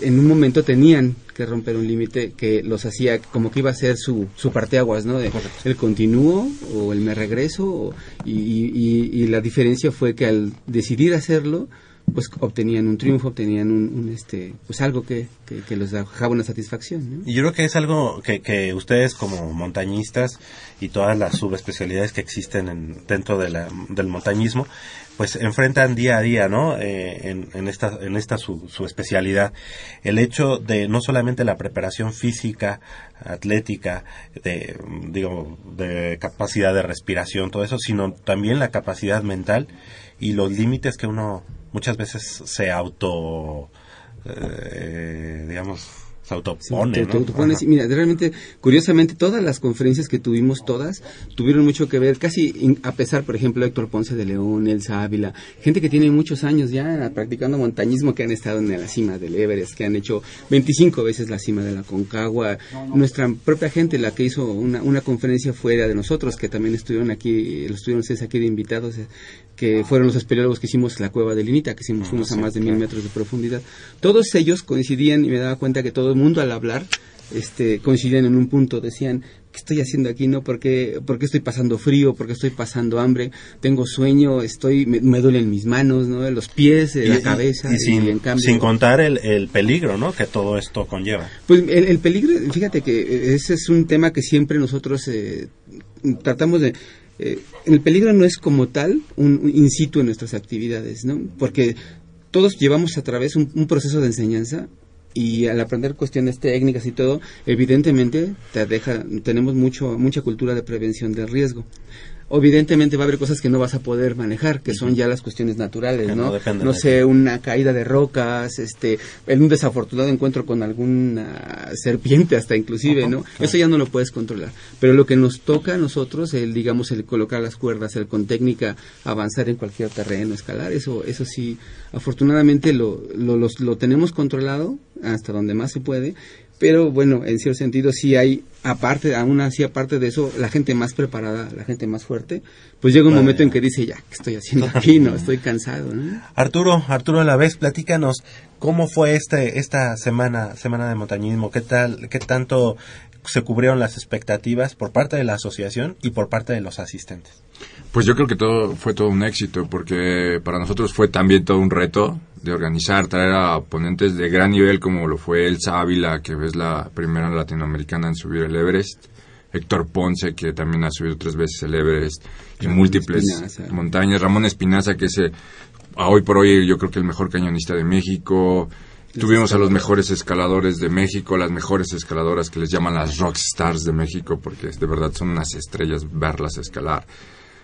en un momento tenían que romper un límite que los hacía como que iba a ser su, su parteaguas, ¿no? De, el continúo o el me regreso o- y- y la diferencia fue que al decidir hacerlo pues obtenían un triunfo, obtenían un, este pues algo que, que, dejaba una satisfacción. Y yo creo que es algo que, que ustedes como montañistas y todas las subespecialidades que existen en- dentro de la- del montañismo, pues enfrentan día a día, ¿no? Eh, en, en esta, en esta su especialidad. El hecho de no solamente la preparación física, atlética, de, digo, de capacidad de respiración, todo eso, sino también la capacidad mental y los límites que uno muchas veces se auto, eh, digamos, se autopone, te- ¿no? te. Y mira, realmente, curiosamente, todas las conferencias que tuvimos, todas, tuvieron mucho que ver, casi in- a pesar, por ejemplo, Héctor Ponce de León, Elsa Ávila, gente que tiene muchos años ya practicando montañismo, que han estado en la cima del Everest, que han hecho 25 veces la cima de la Concagua. Nuestra propia gente, la que hizo una, una conferencia fuera de nosotros, que también estuvieron aquí, los estuvieron ustedes aquí de invitados, eh, que fueron los espeleólogos que hicimos la cueva de Linita, que hicimos fuimos a más de mil metros de profundidad. Todos ellos coincidían y me daba cuenta que todo el mundo al hablar este, coincidían en un punto, decían, ¿qué estoy haciendo aquí? no ¿Por qué, por qué estoy pasando frío? ¿Por qué estoy pasando hambre? Tengo sueño, estoy me, me duelen mis manos, ¿no? los pies, eh, Y- la cabeza. y, sin, en cambio- sin contar el, el peligro, ¿no? Que todo esto conlleva. Pues el, el peligro, fíjate que eh, ese es un tema que siempre nosotros eh, tratamos de... eh, el peligro no es como tal un, un in situ en nuestras actividades, ¿no? Porque todos llevamos a través un, un proceso de enseñanza y al aprender cuestiones técnicas y todo, evidentemente te deja, tenemos mucho, mucha cultura de prevención del riesgo. Evidentemente va a haber cosas que no vas a poder manejar, que son ya las cuestiones naturales, Que ¿no? no sé, una caída de rocas, este, en un desafortunado encuentro con alguna serpiente hasta inclusive, ¿no? claro. Eso ya no lo puedes controlar. Pero lo que nos toca a nosotros, el, digamos, el colocar las cuerdas, el con técnica avanzar en cualquier terreno, escalar, eso, eso sí, afortunadamente lo, lo, los- lo tenemos controlado hasta donde más se puede. Pero bueno, en cierto sentido sí hay, aparte, aún así aparte de eso, la gente más preparada, la gente más fuerte, pues llega un momento en que dice, ya, ¿qué estoy haciendo aquí? No, estoy cansado, ¿no? Arturo, Arturo a la vez, platícanos cómo fue este esta semana semana de montañismo, qué tal, qué tanto se cubrieron las expectativas por parte de la asociación y por parte de los asistentes. Pues yo creo que todo fue todo un éxito porque para nosotros fue también todo un reto de organizar, traer a ponentes de gran nivel como lo fue Elsa Ávila, que es la primera latinoamericana en subir el Everest, Héctor Ponce, que también ha subido tres veces el Everest, y Ramón múltiples Espinaza. montañas, Ramón Espinaza, que es eh, a hoy por hoy yo creo que el mejor cañonista de México, Tuvimos a los mejores escaladores de México, las mejores escaladoras que les llaman las rock stars de México, porque de verdad son unas estrellas verlas escalar.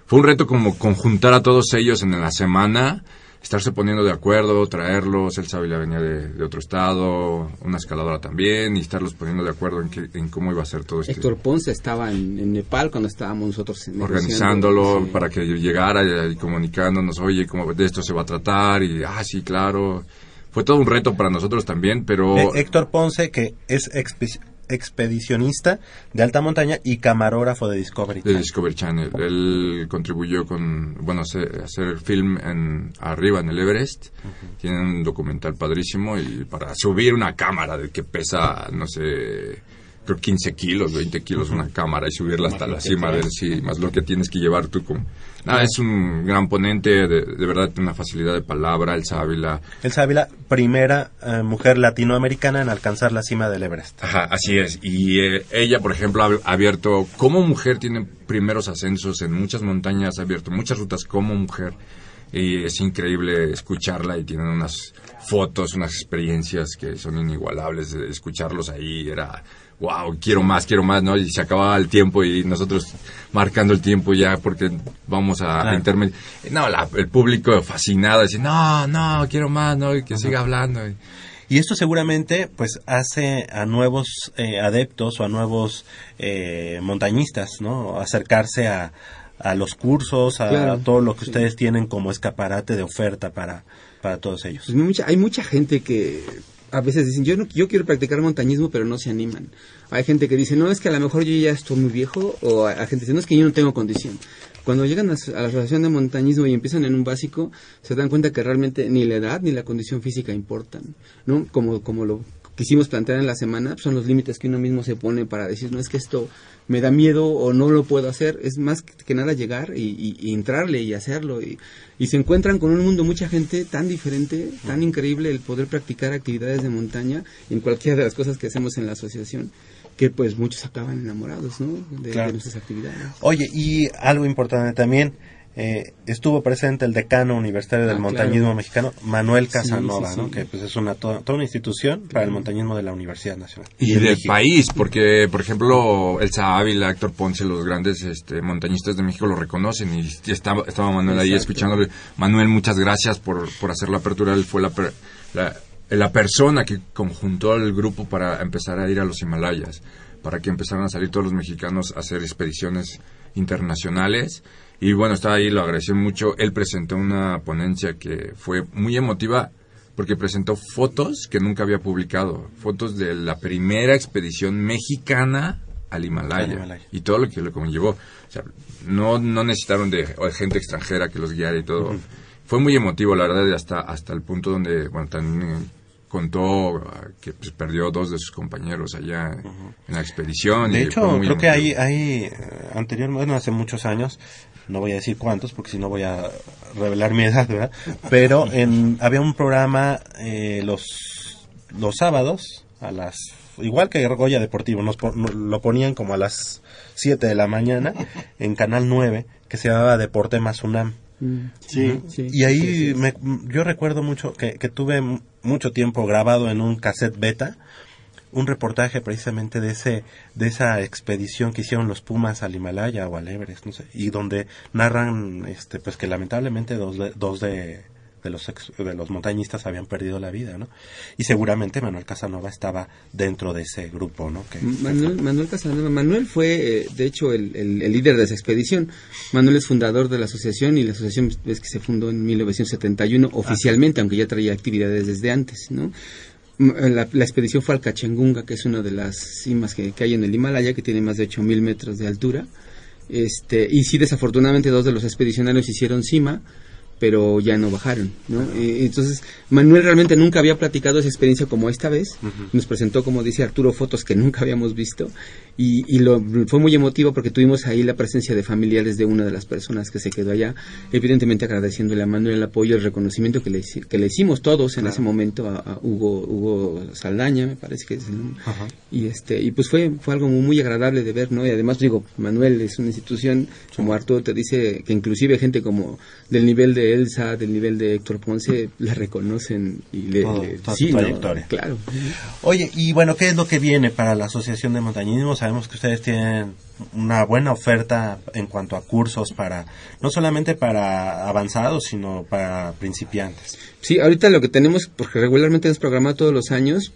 Fue un reto como conjuntar a todos ellos en la semana, estarse poniendo de acuerdo, traerlos. El Ávila venía de, de otro estado, una escaladora también, y estarlos poniendo de acuerdo en, qué- en cómo iba a ser todo este Héctor Ponce estaba en, en Nepal cuando estábamos nosotros negociando. organizándolo Sí. para que llegara y, y comunicándonos, oye, cómo de esto se va a tratar y ah, sí, claro. Fue todo un reto para nosotros también, pero Héctor Ponce, que es expe- expedicionista de alta montaña y camarógrafo de Discovery. de Discovery Channel. Él contribuyó con, bueno, hacer, hacer film en arriba en el Everest. Tienen un documental padrísimo y para subir una cámara de que pesa, no sé, creo 15 kilos, 20 kilos una cámara y subirla hasta la cima de traes. sí, más lo que tienes que llevar tú como... Nada, es un gran ponente, de, de verdad, tiene una facilidad de palabra, el Ávila. Elsa Ávila, primera eh, mujer latinoamericana en alcanzar la cima del Everest. Ajá, así es. Y eh, ella, por ejemplo, ha abierto, como mujer tiene primeros ascensos en muchas montañas, ha abierto muchas rutas como mujer. Y es increíble escucharla y tienen unas fotos, unas experiencias que son inigualables. Escucharlos ahí era, wow, quiero más, quiero más, ¿no? Y se acababa el tiempo y nosotros marcando el tiempo ya porque vamos a, Claro. intermedio. No, la- el público fascinado, dice, no, no, quiero más, ¿no? Y que siga hablando. Y- Y esto seguramente pues hace a nuevos eh, adeptos o a nuevos eh, montañistas, ¿no? Acercarse a, a los cursos, a, Claro, todo lo que sí. ustedes tienen como escaparate de oferta para, para todos ellos. Pues hay mucha gente que a veces dicen, yo, no, yo quiero practicar montañismo, pero no se animan. Hay gente que dice, no, es que a lo mejor yo ya estoy muy viejo, o hay gente que dice, no, es que yo no tengo condición. Cuando llegan a la asociación de montañismo y empiezan en un básico, se dan cuenta que realmente ni la edad ni la condición física importan, ¿no? Como, como lo quisimos plantear en la semana, pues son los límites que uno mismo se pone para decir, no es que esto me da miedo o no lo puedo hacer, es más que nada llegar y, y- y entrarle y hacerlo. Y, y se encuentran con un mundo, mucha gente tan diferente, tan increíble el poder practicar actividades de montaña en cualquiera de las cosas que hacemos en la asociación, que pues muchos acaban enamorados, ¿no? De, nuestras actividades. Oye, y algo importante también, eh, estuvo presente el decano universitario del Ah, montañismo claro. mexicano, Manuel Casanova, sí, sí. ¿no? que pues es una toda, toda una institución para el montañismo de la Universidad Nacional. y de del México. país, porque por ejemplo Elsa Ávila, Héctor Ponce, los grandes este, montañistas de México lo reconocen y, y estaba, estaba Manuel ahí escuchándole. Manuel, muchas gracias por, por hacer la apertura, él fue la, per- la, la persona que conjuntó al grupo para empezar a ir a los Himalayas, para que empezaran a salir todos los mexicanos a hacer expediciones internacionales. Y bueno, estaba ahí, lo agradeció mucho. Él presentó una ponencia que fue muy emotiva porque presentó fotos que nunca había publicado, fotos de la primera expedición mexicana al Himalaya, Al Himalaya. y todo lo que lo conllevó. O sea, no, no necesitaron de, gente extranjera que los guiara y todo. Fue muy emotivo, la verdad, hasta, hasta el punto donde, bueno, también eh, contó ah, que pues, perdió dos de sus compañeros allá en la expedición. De y hecho, creo que hay, hay eh, anteriormente, bueno, hace muchos años, no voy a decir cuántos porque si no voy a revelar mi edad, ¿verdad? Pero en, había un programa eh, los, los sábados a las, igual que Goya Deportivo, nos lo ponían como a las 7 de la mañana en Canal 9 que se llamaba Deporte más UNAM. Sí. Sí, Y ahí sí, sí. me- yo recuerdo mucho que, que tuve mucho tiempo grabado en un cassette beta un reportaje precisamente de ese de esa expedición que hicieron los Pumas al Himalaya o al Everest, no sé, y donde narran este pues que lamentablemente dos de, dos de de los ex- de los montañistas habían perdido la vida, ¿no? Y seguramente Manuel Casanova estaba dentro de ese grupo, ¿no? Que, Manuel, Manuel Casanova. Manuel fue, eh, de hecho, el, el- el líder de esa expedición. Manuel es fundador de la asociación y la asociación es que se fundó en 1971 oficialmente, aunque ya traía actividades desde antes, ¿no? La, la expedición fue al Cachengunga, que es una de las cimas que, que hay en el Himalaya, que tiene más de 8.000 metros de altura. Este, y sí, desafortunadamente, dos de los expedicionarios hicieron cima, pero ya no bajaron, ¿no? Eh, entonces, Manuel realmente nunca había platicado esa experiencia como esta vez. Nos presentó, como dice Arturo, fotos que nunca habíamos visto. Y, y lo, fue muy emotivo porque tuvimos ahí la presencia de familiares de una de las personas que se quedó allá, evidentemente agradeciéndole a Manuel el apoyo, el reconocimiento que le, que le hicimos todos en ese momento a, a Hugo, Hugo Saldaña, me parece que es el nombre. y este y pues fue fue algo muy, agradable de ver no y además digo Manuel es una institución como Arturo te dice que inclusive gente como del nivel de Elsa del nivel de Héctor Ponce le reconocen y le, Todo- le- toda sí, trayectoria. claro Oye, y bueno, ¿qué es lo que viene para la Asociación de Montañismo? Sabemos que ustedes tienen una buena oferta en cuanto a cursos para, no solamente para avanzados, sino para principiantes. Sí, ahorita lo que tenemos, porque regularmente hemos programado todos los años,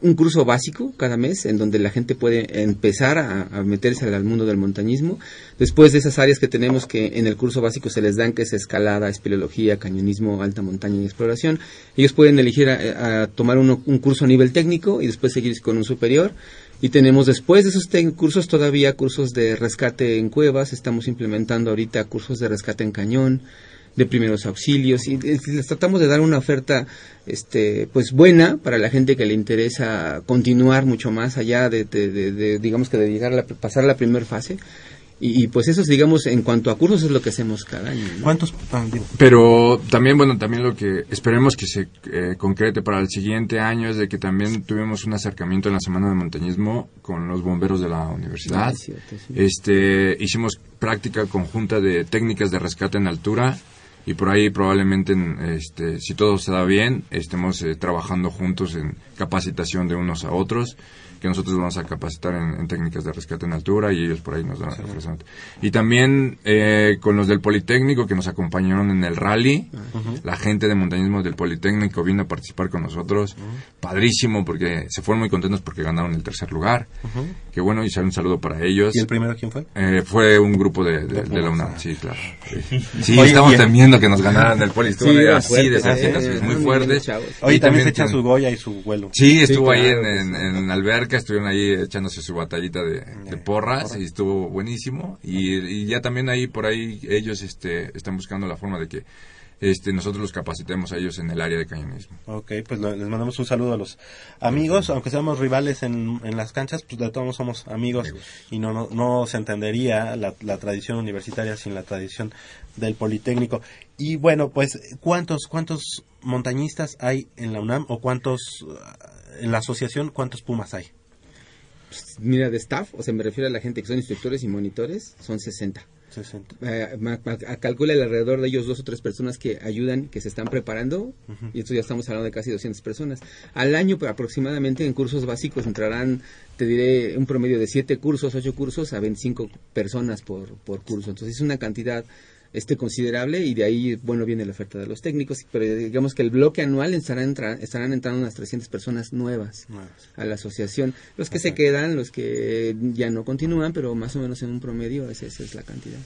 un curso básico cada mes en donde la gente puede empezar a, a meterse al mundo del montañismo. Después de esas áreas que tenemos que en el curso básico se les dan, que es escalada, espeleología, cañonismo, alta montaña y exploración, ellos pueden elegir a, a tomar uno- un curso a nivel técnico y después seguir con un superior. Y tenemos después de esos cursos todavía cursos de rescate en cuevas, estamos implementando ahorita cursos de rescate en cañón, de primeros auxilios. Y eh, les tratamos de dar una oferta este pues buena para la gente que le interesa continuar mucho más allá de- de, digamos que de llegar a la, pasar la primera fase y, y, pues eso es digamos en cuanto a cursos es lo que hacemos cada año ¿no? ¿Cuántos? ah, Pero también, bueno, también lo que esperemos que se eh, concrete para el siguiente año es de que también tuvimos un acercamiento en la Semana de Montañismo con los bomberos de la universidad. Ah, cierto, sí. Este, hicimos práctica conjunta de técnicas de rescate en altura y por ahí probablemente, en, este, si todo se da bien, estemos eh, trabajando juntos en capacitación de unos a otros, que nosotros vamos a capacitar en, en técnicas de rescate en altura y ellos por ahí nos dan ofrecen. Y también eh, con los del Politécnico que nos acompañaron en el rally, la gente de montañismo del Politécnico vino a participar con nosotros, padrísimo porque se fueron muy contentos porque ganaron el tercer lugar. Que bueno, y sale un saludo para ellos. ¿Y el primero quién fue? Eh, fue un grupo de, de- De de la UNAM, ah. sí, claro. Sí, Sí, Oye, estamos temiendo que nos ganaran el poli. Estuvo Sí, así de sí, sí, muy muy fuerte. Oye, Y también se echa su Goya y su vuelo. Sí, estuvo ahí claro, en, en, en alberca, estuvieron ahí echándose su batallita de, de porras y estuvo buenísimo. Y, y ya también ahí por ahí ellos este, están buscando la forma de que este, nosotros los capacitemos a ellos en el área de cañonismo. Ok, pues lo- les mandamos un saludo a los amigos, aunque seamos rivales en, en las canchas, pues de todos somos amigos y no, no, no se entendería la, la tradición universitaria sin la tradición del Politécnico. Y bueno, pues ¿cuántos, cuántos montañistas hay en la UNAM o cuántos, en la asociación, cuántos Pumas hay? Mira de staff o sea me refiero a la gente que son instructores y monitores son 60 60. Eh, ma- ma- a- calcula alrededor de ellos dos o tres personas que ayudan, que se están preparando, y esto ya estamos hablando de casi 200 personas. Al año pues, aproximadamente en cursos básicos entrarán, te diré, un promedio de 7 cursos, 8 cursos a 25 personas por, por curso. Entonces es una cantidad este considerable y de ahí, bueno, viene la oferta de los técnicos, pero digamos que el bloque anual estará entra- estarán entrando unas 300 personas nuevas a la asociación. Los que se quedan, los que ya no continúan, pero más o menos en un promedio esa, esa es la cantidad.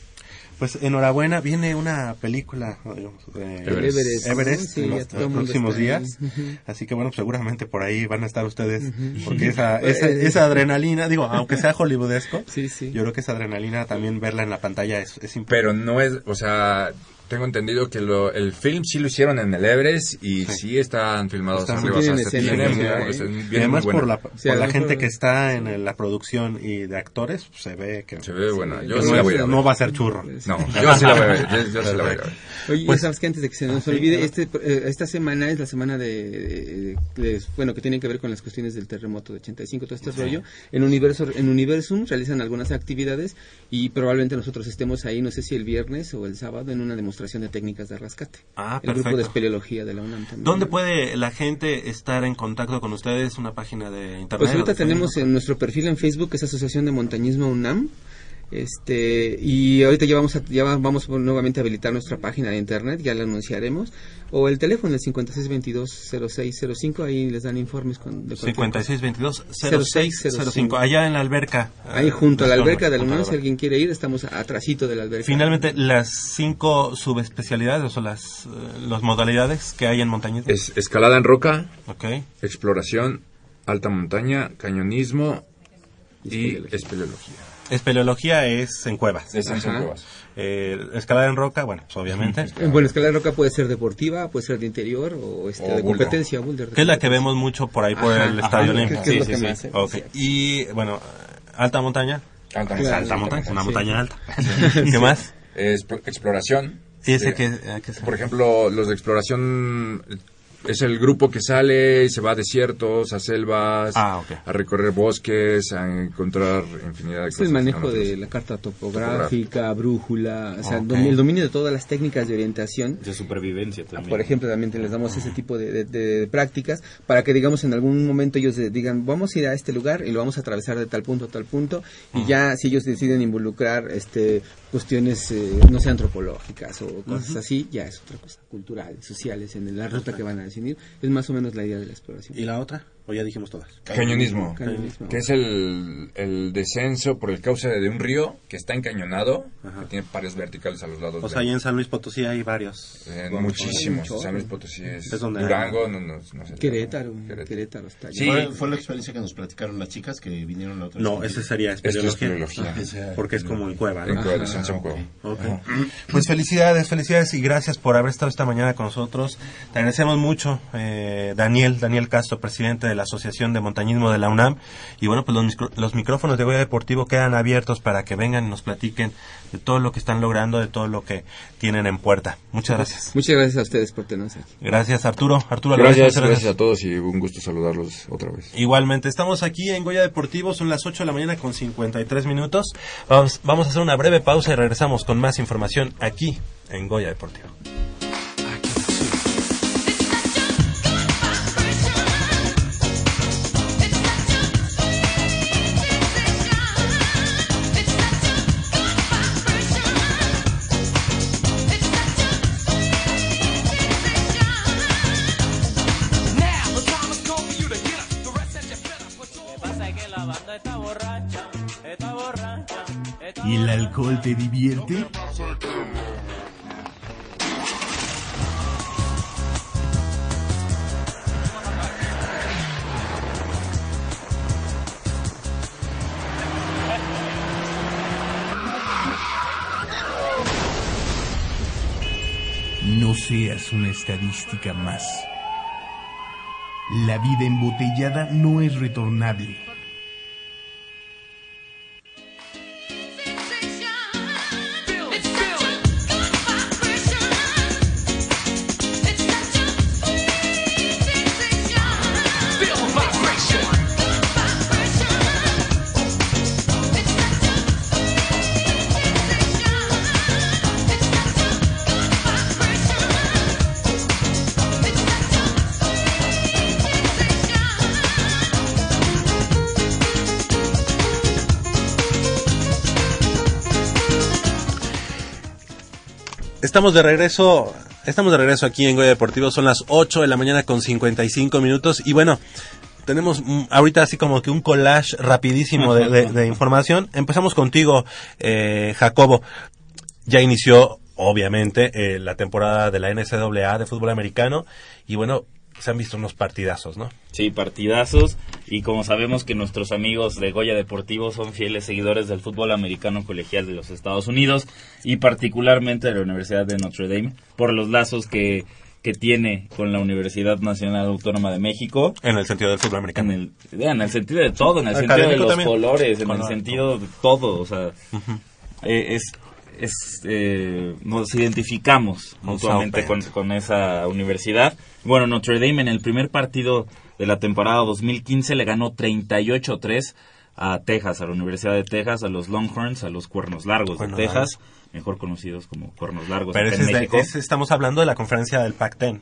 Pues enhorabuena, viene una película digamos, de Everest. Everest, en los próximos ahí. días. Así que bueno, pues, seguramente por ahí van a estar ustedes, porque esa, esa, esa adrenalina, digo, aunque sea hollywoodesco, Sí, sí. yo creo que esa adrenalina también verla en la pantalla es, es importante. Pero no es, o sea, tengo entendido que lo, el film sí lo hicieron en el Everest y sí, están filmados Están- arriba. o sea, o sea, Y además por la, por Sí, la gente que está en el- la producción y de actores, pues, se ve que, Se ve buena. Yo no, sí la es- voy a ver. no va a ser churro. No, yo sí la voy a ver. Yo, yo sí la voy a ver. Oye, Pues- sabes que antes de que se nos olvide, este, eh, esta semana es la semana de, de- de- bueno, que tienen que ver con las cuestiones del terremoto de 85, todo este rollo. En Universo, en Universum realizan algunas actividades y probablemente nosotros estemos ahí, no sé si el viernes o el sábado, en una demostración de técnicas de rescate. Ah, el grupo perfecto. de espeleología de la UNAM también. ¿Dónde puede la gente estar en contacto con ustedes? ¿Una página de internet? Pues ahorita tenemos en nuestro perfil en Facebook, que es Asociación de Montañismo UNAM. Este, y ahorita ya vamos a, ya va- vamos nuevamente a habilitar nuestra página de internet, ya la anunciaremos. O el teléfono, el 5622-0605, ahí les dan informes con, de cualquier cosa. 5622-0605. Allá en la alberca. Ahí eh, junto a la alberca de la UNAM, si alguien quiere ir, estamos atrasito de la alberca. Finalmente, las cinco subespecialidades o las, eh, las modalidades que hay en montañismo. Es escalada en roca, Ok. exploración, alta montaña, cañonismo y espeleología. Espeleología es en cuevas. Es en Ajá. cuevas. Eh, escalada en roca, bueno, pues obviamente. Eh, Bueno, escalar roca puede ser deportiva, puede ser de interior o este, O de competencia. boulder de Que es la que vemos mucho por ahí por Ajá, el ajá, Estadio que- que lo Sí, que sí, sí. se- Ok. sí. Y bueno, alta montaña. Alta Claro, montaña. Alta montaña, una Sí. montaña alta. ¿Qué más? Es exploración. ¿Y ese Eh, que, qué se- Por ejemplo, los de exploración es el grupo que sale y se va a desiertos, a selvas, Ah, a recorrer bosques, a encontrar infinidad de Es cosas. el manejo de la carta topográfica, brújula, o sea, el dominio de todas las técnicas de orientación. De supervivencia también. Por ejemplo, también les damos ese tipo de, de- de prácticas para que, digamos, en algún momento ellos digan, vamos a ir a este lugar y lo vamos a atravesar de tal punto a tal punto. Y ya, si ellos deciden involucrar este cuestiones, eh, no sé, antropológicas o cosas así, ya es otra cosa, culturales, sociales, en la ruta que van a definir. Es más o menos la idea de la exploración. ¿Y la otra? ¿O ya dijimos todas? Cañonismo, Cañonismo. que es el, el descenso por el cauce de un río que está encañonado, que tiene pares verticales a los lados. O sea, ahí en San Luis Potosí hay varios. Eh, muchísimos. San Luis Potosí es, Es donde Durango, no, no, no sé. Querétaro, Querétaro, está Sí. Fue, fue la experiencia que nos platicaron las chicas que vinieron la otra No, ese sería es espeleología. espeleología. Ajá, Porque es como en cueva, En cueva, descenso en cueva. Ok. Pues felicidades, felicidades y gracias por haber estado esta mañana con nosotros. Te agradecemos mucho, eh, Daniel, Daniel Castro, presidente de la Asociación de Montañismo de la UNAM. Y bueno, pues los, micro- los micrófonos de Goya Deportivo quedan abiertos para que vengan y nos platiquen de todo lo que están logrando, de todo lo que tienen en puerta. Muchas gracias. Muchas gracias a ustedes por tenernos aquí. Gracias, Arturo. Arturo, Gracias, muchas gracias a todos y un gusto saludarlos otra vez. Igualmente, estamos aquí en Goya Deportivo, son las 8 de la mañana con 53 minutos. Vamos, vamos a hacer una breve pausa y regresamos con más información aquí en Goya Deportivo. ¿Y el alcohol te divierte? No seas una estadística más. La vida embotellada no es retornable. Estamos de regreso, estamos de regreso aquí en Goya Deportivo, son las 8 de la mañana con 55 minutos y bueno, tenemos ahorita así como que un collage rapidísimo de, de- de información. Empezamos contigo, eh, Jacobo. Ya inició, obviamente, eh, la temporada de la NCAA de fútbol americano y bueno, se han visto unos partidazos, ¿no? Sí, partidazos. Y como sabemos que nuestros amigos de Goya Deportivo son fieles seguidores del fútbol americano colegial de los Estados Unidos y particularmente de la Universidad de Notre Dame por los lazos que, que tiene con la Universidad Nacional Autónoma de México. En el sentido del fútbol americano. En el, en el sentido de todo, en el sentido de los también. colores, en el sentido de todo. O sea, eh, es, es eh, nos identificamos mutuamente con, con esa universidad. Bueno, Notre Dame en el primer partido de la temporada 2015 le ganó 38-3 a Texas, a la Universidad de Texas, a los Longhorns, a los Cuernos Largos Cuernos de Texas, mejor conocidos como Cuernos Largos Pero ese en México. estamos hablando de la conferencia del Pac-10.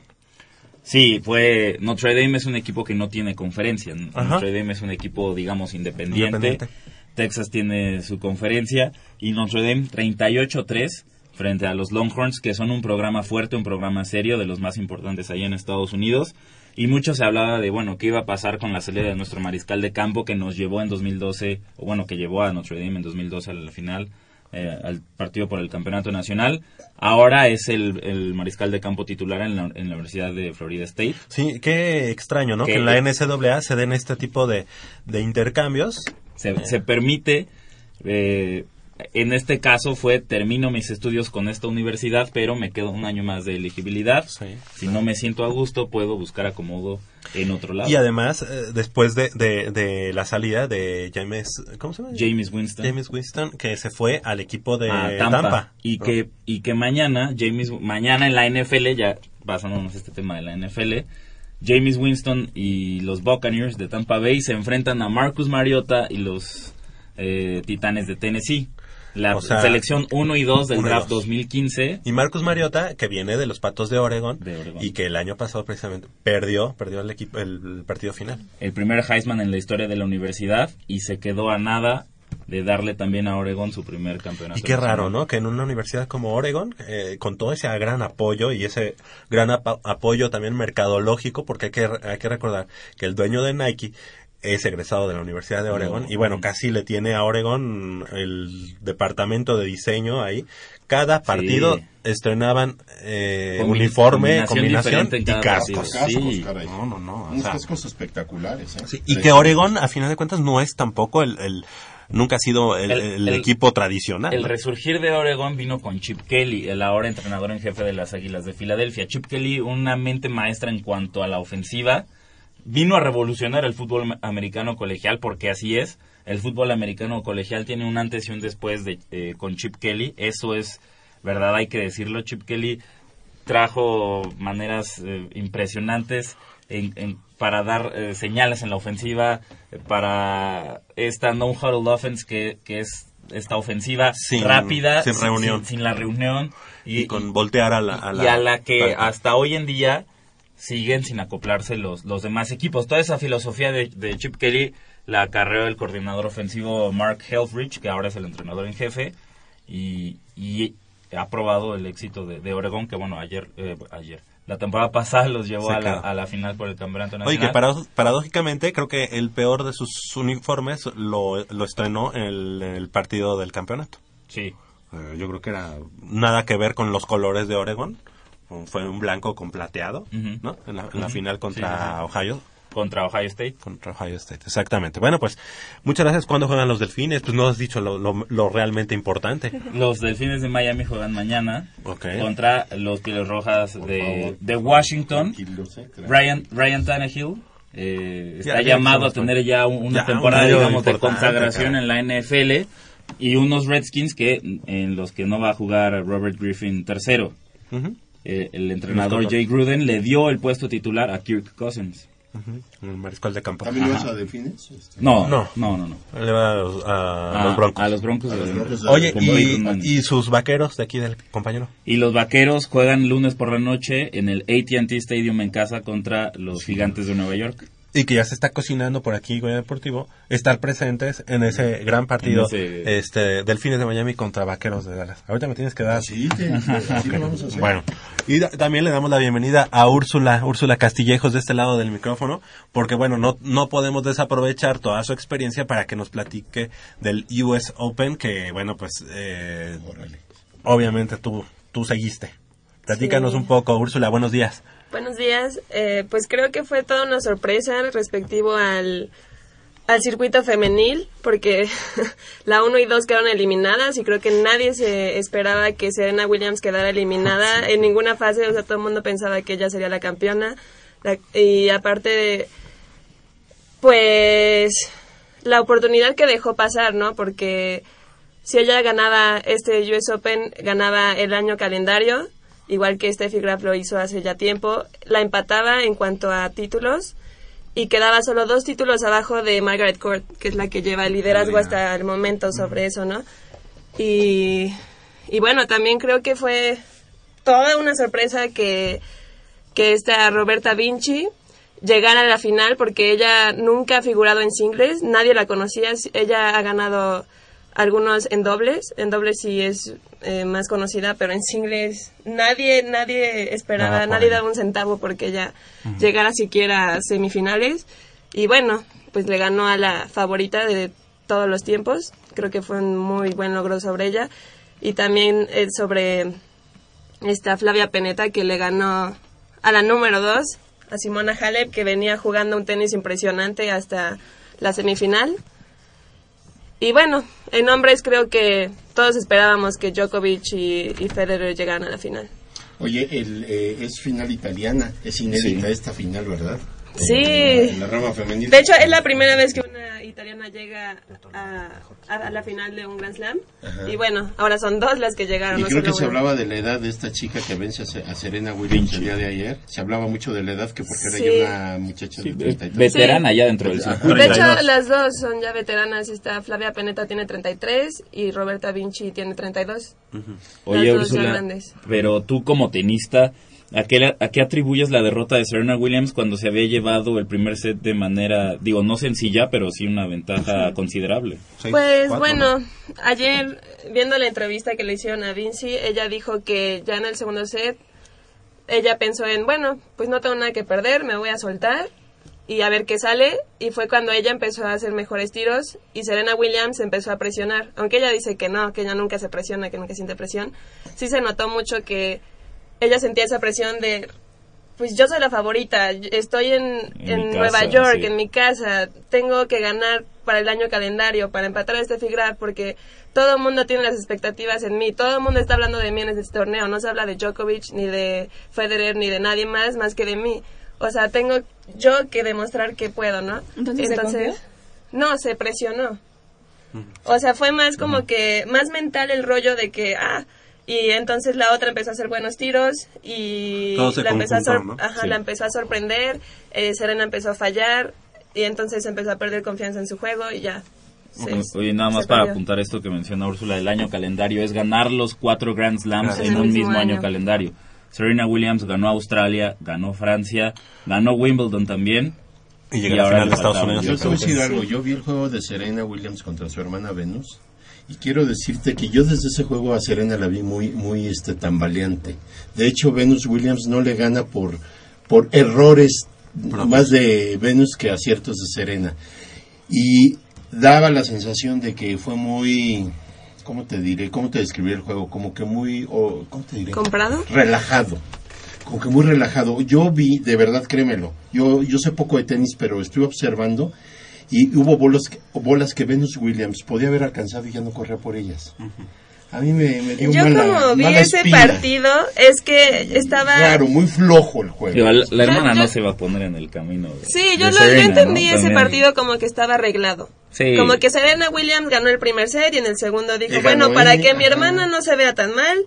Sí, fue Notre Dame es un equipo que no tiene conferencia. Ajá. Notre Dame es un equipo, digamos, independiente. Independiente. Texas tiene su conferencia y Notre Dame 38-3 frente a los Longhorns, que son un programa fuerte, un programa serio, de los más importantes ahí en Estados Unidos. Y mucho se hablaba de, bueno, qué iba a pasar con la salida de nuestro mariscal de campo que nos llevó en 2012, o bueno, que llevó a Notre Dame en 2012 a la final, eh, al partido por el campeonato nacional. Ahora es el, el mariscal de campo titular en la, en la Universidad de Florida State. Sí, qué extraño, ¿no? Que- Que en la NCAA se den este tipo de, de intercambios. se, se permite, eh, en este caso fue, termino mis estudios con esta universidad, pero me quedo un año más de elegibilidad. Si no me siento a gusto, puedo buscar acomodo en otro lado. Y además, eh, después de, de, de la salida de James, ¿cómo se llama? James Winston. James Winston, que se fue al equipo de a Tampa. Tampa. Y que, y que mañana, James, mañana en la NFL, ya basándonos en este tema de la NFL, James Winston y los Buccaneers de Tampa Bay se enfrentan a Marcus Mariota y los eh, Titanes de Tennessee. La O sea, selección 1 y 2 del draft dos. 2015. Y Marcus Mariota, que viene de los Patos de Oregon, De Oregón. y que el año pasado precisamente perdió, perdió el equipo, el, partido final. el primer Heisman en la historia de la universidad y se quedó a nada de darle también a Oregon su primer campeonato. Y qué raro. ¿no? Que en una universidad como Oregon, eh, con todo ese gran apoyo y ese gran apa- apoyo también mercadológico, porque hay que, hay que recordar que el dueño de Nike es egresado de la Universidad de Oregon No. y bueno, casi le tiene a Oregon el departamento de diseño ahí. Cada partido estrenaban eh, Combi- uniforme, combinación y cascos. partido. Sí. caray. No, no, no. o Unos sea, cascos espectaculares, ¿eh? Sí, y que Oregon, a final de cuentas, no es tampoco el, el- nunca ha sido el, El- el el- equipo tradicional. El ¿no? resurgir de Oregon vino con Chip Kelly, el ahora entrenador en jefe de las Águilas de Filadelfia. Chip Kelly, una mente maestra en cuanto a la ofensiva, vino a revolucionar el fútbol am- americano colegial, porque así es. El fútbol americano colegial tiene un antes y un después de, eh, con Chip Kelly. Eso es verdad, hay que decirlo. Chip Kelly trajo maneras eh, impresionantes en- en- para dar eh, señales en la ofensiva, para esta no huddle offense que, que es esta ofensiva Sin- rápida, sin reunión. sin, sin la reunión y, con voltear a la, a la- y a la que hasta hoy en día siguen sin acoplarse los, los demás equipos. Toda esa filosofía de, de Chip Kelly la acarreó el coordinador ofensivo Mark Helfrich, que ahora es el entrenador en jefe, y, y ha probado el éxito de, de Oregón, que bueno, ayer, eh, ayer, la temporada pasada los llevó a la, quedó. a la final por el campeonato Oye, nacional. que parado- paradójicamente creo que el peor de sus uniformes lo, lo estrenó en el, partido del campeonato. Sí. Eh, yo creo que era nada que ver con los colores de Oregon. Fue un blanco con plateado. ¿no? En la, en la Ujú. final contra Sí. Ohio. Contra Ohio State. Contra Ohio State, exactamente. Bueno, pues muchas gracias. ¿Cuándo juegan los delfines? Pues no has dicho lo, lo- lo realmente importante. Los Delfines de Miami juegan mañana Ok. contra los Pieles Rojas de, de Washington. Ryan, Ryan Tannehill eh, está Ya, ya llamado a tener ya un- una Ya, temporada, digamos, de consagración en la NFL y unos Redskins que en los que no va a jugar Robert Griffin tercero. Eh, el entrenador Jay Gruden le dio el puesto titular a Kirk Cousins. Ujú. El mariscal de campo. ¿También vas a Delfines? Este, No, No. no, no, no. Le va a los, a A- los Broncos. a los Broncos de A los Denver. Broncos de Oye, y, y sus vaqueros de aquí del compañero. Y los vaqueros juegan lunes por la noche en el ATT Stadium en casa contra los gigantes de Nueva York. Y que ya se está cocinando por aquí, Goya Deportivo, estar presentes en ese gran partido ese- este Delfines de Miami contra Vaqueros de Dallas. Ahorita me tienes que dar. Sí, te- así lo vamos a hacer. Bueno, y da- también le damos la bienvenida a Úrsula, Úrsula Castillejos de este lado del micrófono, porque bueno, no, no podemos desaprovechar toda su experiencia para que nos platique del US Open, que bueno, pues eh, obviamente tú, tú seguiste. Platícanos Sí. un poco, Úrsula, buenos días. Buenos días. Eh, pues creo que fue toda una sorpresa respectivo al, al circuito femenil, porque la 1 y 2 quedaron eliminadas y creo que nadie se esperaba que Serena Williams quedara eliminada en ninguna fase. O sea, todo el mundo pensaba que ella sería la campeona. La- y aparte de, pues, la oportunidad que dejó pasar, ¿no? Porque si ella ganaba este US Open, ganaba el año calendario, igual que Steffi Graf lo hizo hace ya tiempo, la empataba en cuanto a títulos y quedaba solo dos títulos abajo de Margaret Court, que es la que lleva el liderazgo hasta el momento sobre eso, ¿no? Y, y bueno, también creo que fue toda una sorpresa que, que esta Roberta Vinci llegara a la final porque ella nunca ha figurado en singles, nadie la conocía, ella ha ganado algunos en dobles, en dobles sí es eh, más conocida, pero en singles nadie nadie esperaba, Nada nadie daba un centavo porque ella llegara siquiera a semifinales. Y bueno, pues le ganó a la favorita de todos los tiempos, creo que fue un muy buen logro sobre ella. Y también eh, sobre esta Flavia Peneta que le ganó a la número 2, a Simona Halep, que venía jugando un tenis impresionante hasta la semifinal. Y bueno, en hombres creo que todos esperábamos que Djokovic y, y Federer llegaran a la final. Oye, el, eh, es final italiana, es inédita esta final, ¿verdad? Sí. En la rama femenil. De hecho, es la primera vez que una italiana llega a, a- a la final de un Grand Slam. Ajá. Y bueno, ahora son dos las que llegaron. Y creo que se hablaba de la edad de esta chica que vence a Se- a Serena Williams el día de ayer. Se hablaba mucho de la edad, que porque era Sí. ya una muchacha de 33. veterana ya dentro del circuito. De hecho, las dos son ya veteranas. Esta Flavia Peneta tiene 33 y Roberta Vinci tiene 32. Oye, Las dos ya Úrsula, pero tú como tenista, ¿a qué, ¿a qué atribuyes la derrota de Serena Williams cuando se había llevado el primer set de manera, digo, no sencilla, pero sí una ventaja considerable? Pues bueno, ayer viendo la entrevista que le hicieron a Vinci, ella dijo que ya en el segundo set ella pensó en, bueno, pues no tengo nada que perder, me voy a soltar y a ver qué sale. Y fue cuando ella empezó a hacer mejores tiros y Serena Williams empezó a presionar. Aunque ella dice que no, que ella nunca se presiona, que nunca siente presión, sí se notó mucho que ella sentía esa presión de, pues yo soy la favorita, estoy en, En Nueva casa, York, sí. en mi casa, tengo que ganar para el año calendario, para empatar a este Figrar, porque todo el mundo tiene las expectativas en mí, todo el mundo está hablando de mí en este torneo, no se habla de Djokovic, ni de Federer, ni de nadie más, más que de mí. O sea, tengo yo que demostrar que puedo, ¿no? Entonces, ¿se confió? no, se presionó. O sea, fue más como que, más mental el rollo de que, ah, y entonces la otra empezó a hacer buenos tiros y Todo se la empezó, a ajá, Sí. la empezó a sorprender, eh, Serena empezó a fallar y entonces empezó a perder confianza en su juego y ya. se- Oye, nada más se para apuntar esto que menciona Úrsula, el año calendario es ganar los cuatro Grand Slams en un mismo año año. calendario. Serena Williams ganó Australia, ganó Francia, ganó Wimbledon también. Y llega a la final de Estados Unidos. Yo te voy a decir Djokovic. algo. Yo vi el juego de Serena Williams contra su hermana Venus. Y quiero decirte que yo desde ese juego a Serena la vi muy, muy este, tambaleante. De hecho, Venus Williams no le gana por, por errores más de Venus que aciertos de Serena. Y daba la sensación de que fue muy, ¿cómo te diré? ¿Cómo te describí el juego? Como que muy, o, ¿cómo te diré? ¿Comprado? relajado, como que muy relajado. Yo vi, de verdad, créemelo, yo, yo sé poco de tenis, pero estuve observando y hubo bolas, que- bolas que Venus Williams podía haber alcanzado y ya no corría por ellas. A mí me, me dio Yo mala, como vi mala ese partido, es que estaba... Claro, muy flojo el juego. La, la Yo- hermana yo- no se va a poner en el camino. de- Sí, yo, de lo, yo Serena, entendí ¿no? ese También. partido como que estaba arreglado. Sí. Como que Serena Williams ganó el primer set y en el segundo dijo, bueno, para que mi ajá. hermana no se vea tan mal,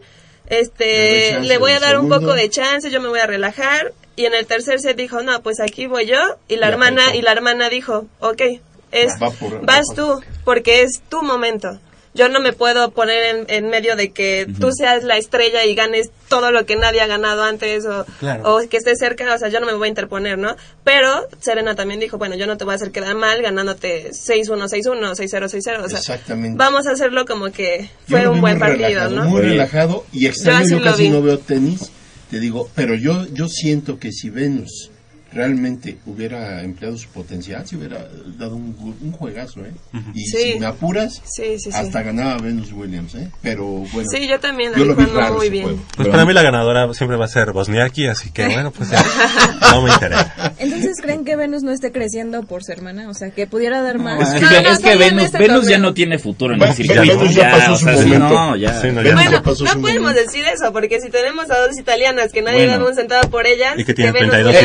este, le voy a dar un poco de chance, yo me voy a relajar. Y en el tercer set dijo, no, pues aquí voy yo. Y la Y hermana, apretó. y la hermana dijo, ok, es, Va por- vas va tú, porque es tu momento. Yo no me puedo poner en, en medio de que tú seas la estrella y ganes todo lo que nadie ha ganado antes o, Claro. o que estés cerca, o sea, yo no me voy a interponer, ¿no? Pero Serena también dijo, bueno, yo no te voy a hacer quedar mal ganándote 6-1, 6-1, 6-0, 6-0, o sea, Exactamente. vamos a hacerlo como que fue un buen partido, relajado, ¿no? Muy relajado y extraño, yo, casi no veo tenis. Te digo, pero yo, yo siento que si Venus realmente hubiera empleado su potencial, se hubiera dado un, juegazo, ¿eh? Y Sí. si me apuras, Sí, sí, sí. hasta ganaba Venus Williams, ¿eh? Pero bueno. Sí, yo también yo lo vi raro muy bien. juego. Pues para mí la ganadora siempre va a ser Bosniaki, así que bueno, pues ya, no me interesa. Entonces, ¿creen que Venus no esté creciendo por su hermana? O sea, que pudiera dar más. Es No, que, no, es que Venus, este Venus ya no tiene futuro en Bueno, el circuito. Venus ya pasó o su sea, sí, momento. no, ya. Sí, no, ya Venus Bueno, ya pasó no su podemos momento. decir eso, porque si tenemos a dos italianas que nadie Bueno. da un centavo por ellas, Y que tienen Venus 32 ya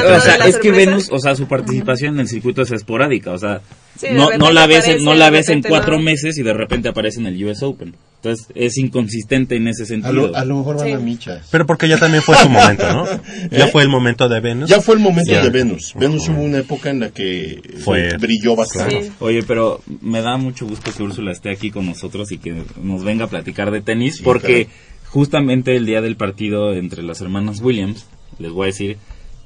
Eh, es que. Venus, o sea, su participación en el circuito es esporádica, o sea, Sí, no, la ves, aparece, no la ves en cuatro no. meses y de repente aparece en el US Open. Entonces es inconsistente en ese A sentido. lo, a lo mejor van Sí. a michas. Pero porque ya también fue su momento, ¿no? Ya ¿Eh? fue el momento de Venus. Ya fue el momento de Venus. Venus hubo una época en la que Fue- brilló bastante. Sí. Oye, pero me da mucho gusto que Úrsula esté aquí con nosotros y que nos venga a platicar de tenis, Sí, porque justamente el día del partido entre las hermanas Williams, les voy a decir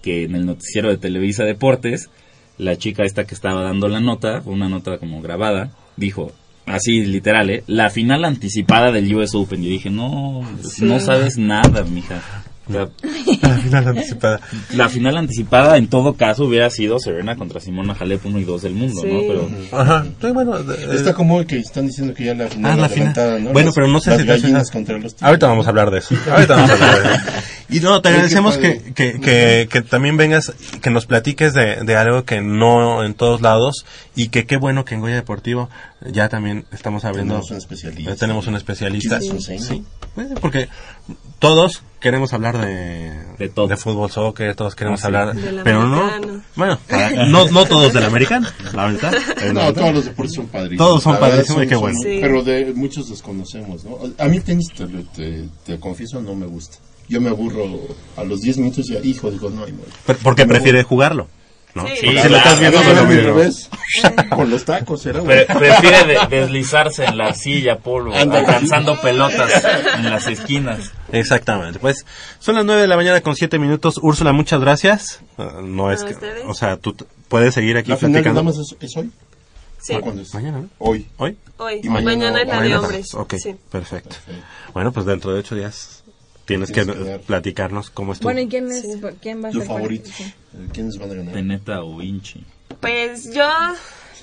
que en el noticiero de Televisa Deportes, la chica esta que estaba dando la nota, una nota como grabada, dijo, así literal, ¿eh? la final anticipada del US Open. Yo dije, no, no sabes nada, mija. La final anticipada. la final anticipada en todo caso hubiera sido Serena contra Simona Halep 1 y 2 del mundo, ¿no? Sí. Pero Ajá. Sí, bueno, de- Está como que están diciendo que ya la final Ah, la adelantada, final. ¿no? Bueno, Las- pero no sé las si gallinas contra los tigres. Ahorita vamos a hablar de eso. Ahorita vamos a hablar de eso. Y no, te agradecemos que, que, que, que también vengas, que nos platiques de, de algo que no en todos lados y que qué bueno que en Goya Deportivo ya también estamos abriendo. Tenemos un especialista. Tenemos un especialista. Sí, sí, porque todos queremos hablar de, De todo. fútbol, soccer, todos queremos Ah, sí. hablar, Del pero no, bueno, para- no, no todos del americano, la verdad. No, todos los deportes son padrísimos. Todos son padrísimos y qué bueno. Sí. Pero de muchos desconocemos, ¿no? A mí tenis, te, te, te confieso, no me gusta. Yo me aburro a los 10 minutos y ya, hijo, digo, no hay modo. Pero- Porque Me prefiere jugarlo, ¿no? Sí. Sí, si lo estás viendo, no lo revés. Con los tacos, era Pre- prefiere de- deslizarse en la silla, Ándale. alcanzando pelotas en las esquinas. Exactamente. Pues son las 9 de la mañana con 7 minutos. Úrsula, muchas gracias. Uh, no es que, o sea, tú puedes seguir aquí La final platicando. damas es, es hoy. Sí, ¿O ¿Cuándo es? Mañana, ¿no? Hoy. ¿Hoy? hoy. Y mañana- mañana, es la de hombres. Ok, Sí. perfecto. Perfecto. Bueno, pues dentro de 8 días tienes que Tienes que dar. platicarnos cómo estuvo. Bueno, ¿y quién, es, quién va a Tu ser? favorito. sí. Eh, ¿Quiénes van a ganar? Peneta o Vinci. Pues yo,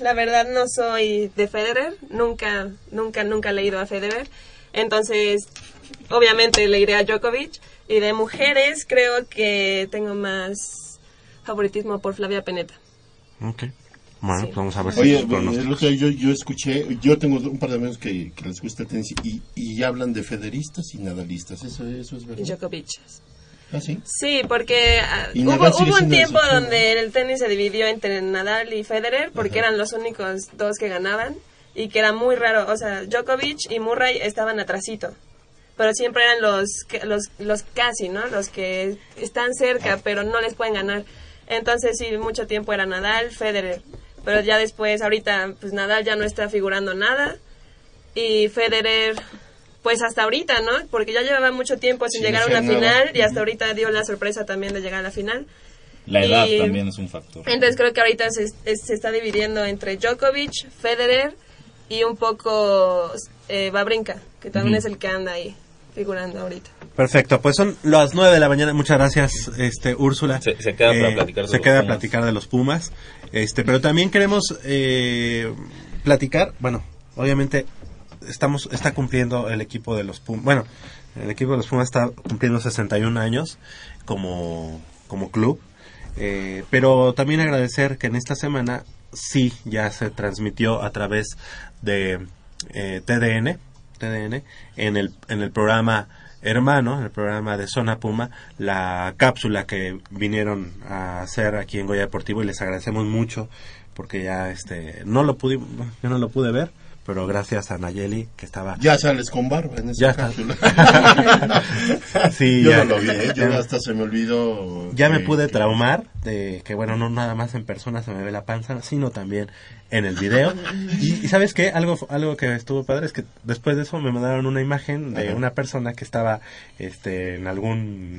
la verdad, no soy de Federer. Nunca, nunca, nunca he leído a Federer. Entonces, obviamente le iré a Djokovic. Y de mujeres, creo que tengo más favoritismo por Flavia Peneta. Ok. Bueno, Sí. vamos a ver si Oye, otro día yo, yo escuché, yo tengo un par de amigos que, que les gusta el tenis y, y hablan de federistas y nadalistas. Eso, eso es Y verdad. Djokovic. ¿Ah, sí? Sí, porque ah, hubo, hubo un tiempo donde el tenis se dividió entre Nadal y Federer porque eran los únicos dos que ganaban y que era muy raro. O sea, Djokovic y Murray estaban atrasito, pero siempre eran los, los, los casi, ¿no? Los que están cerca, pero no les pueden ganar. Entonces, sí, mucho tiempo era Nadal, Federer. Pero ya después, ahorita, pues Nadal ya no está figurando nada y Federer pues hasta ahorita, ¿no? Porque ya llevaba mucho tiempo sin llegar a una final y hasta ahorita dio la sorpresa también de llegar a la final. La edad Y- también es un factor. Entonces creo que ahorita se, es- se está dividiendo entre Djokovic, Federer y un poco eh, Babrinka, que también es el que anda ahí figurando ahorita. Perfecto, pues son las 9 de la mañana. Muchas gracias, este Úrsula. Se- se queda para platicar de se los queda a Pumas. platicar de los Pumas. Este, pero también queremos eh, platicar, bueno, obviamente estamos está cumpliendo el equipo de los Pumas. Bueno, el equipo de los Pumas está cumpliendo 61 años como como club. Eh, pero también agradecer que en esta semana sí ya se transmitió a través de eh, TDN, TDN en el en el programa hermano, en el programa de Zona Puma, la cápsula que vinieron a hacer aquí en Goya Deportivo y les agradecemos mucho porque ya este no lo pude yo no lo pude ver, pero gracias a Nayeli que estaba Ya sales con barba en esa Ya cápsula. Sí, yo ya- no lo vi, ¿eh? yo ya- hasta se me olvidó. ya me pude que- traumar de que bueno no nada más en persona se me ve la panza sino también en el video y, y sabes qué algo algo que estuvo padre es que después de eso me mandaron una imagen de Ajá. una persona que estaba este en algún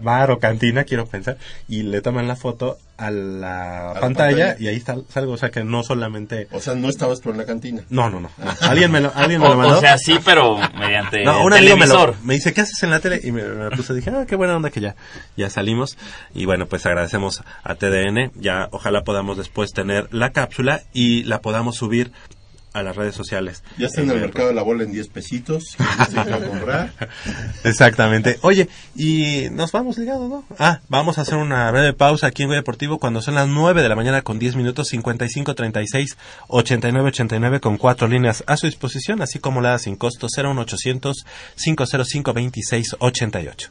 bar o cantina quiero pensar y le toman la foto a la, la pantalla, pantalla. y ahí está salgo o sea que no solamente O sea, no estabas tú en la cantina. no no no, no. alguien me lo alguien me O, lo mandó o sea, sí, pero mediante no, un amigo me, lo, televisor. me dice, ¿qué haces en la tele? Y me, me puse, dije, ah, qué buena onda que ya, ya salimos. Y bueno, pues agradecemos a TDN. Ya, ojalá podamos después tener la cápsula y la podamos subir a las redes sociales. Ya está en el mercado de la bola en 10 pesitos. se a comprar. Exactamente. Oye, y nos vamos ligados, ¿no? Ah, vamos a hacer una breve pausa aquí en Goya Deportivo cuando son las 9 de la mañana con 10 minutos 55 36 89 89 con cuatro líneas a su disposición, así como la sin costo 01800 505 26 88.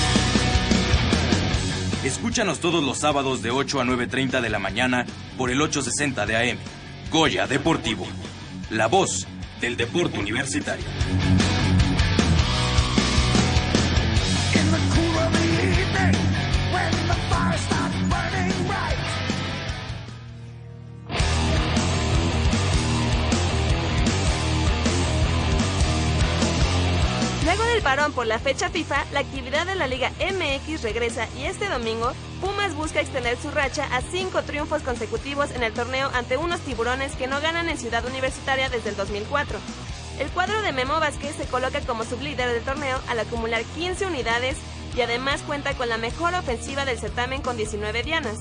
Escúchanos todos los sábados de 8 a 9.30 de la mañana por el 860 de AM. Goya Deportivo. La voz del deporte universitario. Luego del parón por la fecha FIFA, la actividad de la Liga MX regresa y este domingo Pumas busca extender su racha a cinco triunfos consecutivos en el torneo ante unos tiburones que no ganan en Ciudad Universitaria desde el 2004. El cuadro de Memo Vázquez se coloca como sublíder del torneo al acumular 15 unidades y además cuenta con la mejor ofensiva del certamen con 19 dianas.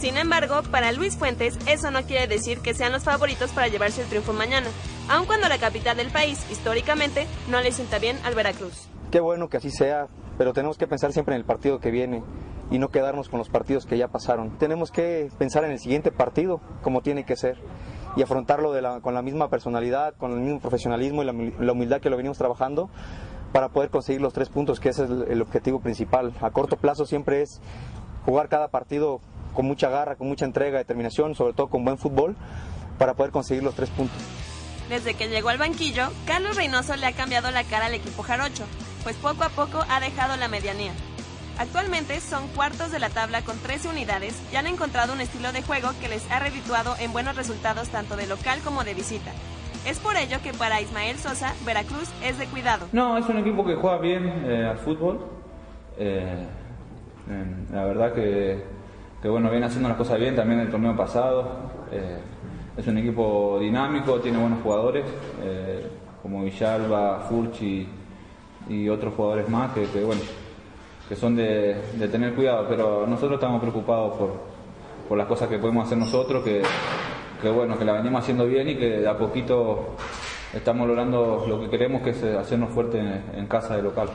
Sin embargo, para Luis Fuentes, eso no quiere decir que sean los favoritos para llevarse el triunfo mañana, aun cuando la capital del país, históricamente, no le sienta bien al Veracruz. Qué bueno que así sea, pero tenemos que pensar siempre en el partido que viene y no quedarnos con los partidos que ya pasaron. Tenemos que pensar en el siguiente partido, como tiene que ser, y afrontarlo de la- con la misma personalidad, con el mismo profesionalismo y la, humi- la humildad que lo venimos trabajando para poder conseguir los tres puntos, que ese es el, el objetivo principal. A corto plazo siempre es jugar cada partido con mucha garra, con mucha entrega, determinación, sobre todo con buen fútbol, para poder conseguir los tres puntos. Desde que llegó al banquillo, Carlos Reynoso le ha cambiado la cara al equipo jarocho, pues poco a poco ha dejado la medianía. Actualmente son cuartos de la tabla con 13 unidades y han encontrado un estilo de juego que les ha redituado en buenos resultados tanto de local como de visita. Es por ello que para Ismael Sosa, Veracruz es de cuidado. No, es un equipo que juega bien eh, al fútbol. Eh, eh, la verdad que, que, bueno, viene haciendo las cosas bien también el torneo pasado. Es un equipo dinámico, tiene buenos jugadores, eh, como Villalba, Furchi y otros jugadores más que, bueno, que son de, tener cuidado, pero nosotros estamos preocupados por, por las cosas que podemos hacer nosotros, que, bueno, que la venimos haciendo bien y que de a poquito estamos logrando lo que queremos, que es hacernos fuertes en, en casa de local.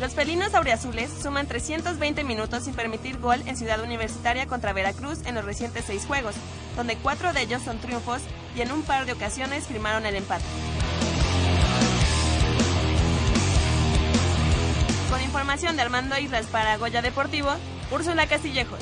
Los felinos auriazules suman 320 minutos sin permitir gol en Ciudad Universitaria contra Veracruz en los recientes seis juegos, donde cuatro de ellos son triunfos y en un par de ocasiones firmaron el empate. Con información de Armando Islas para Goya Deportivo, Úrsula Castillejos.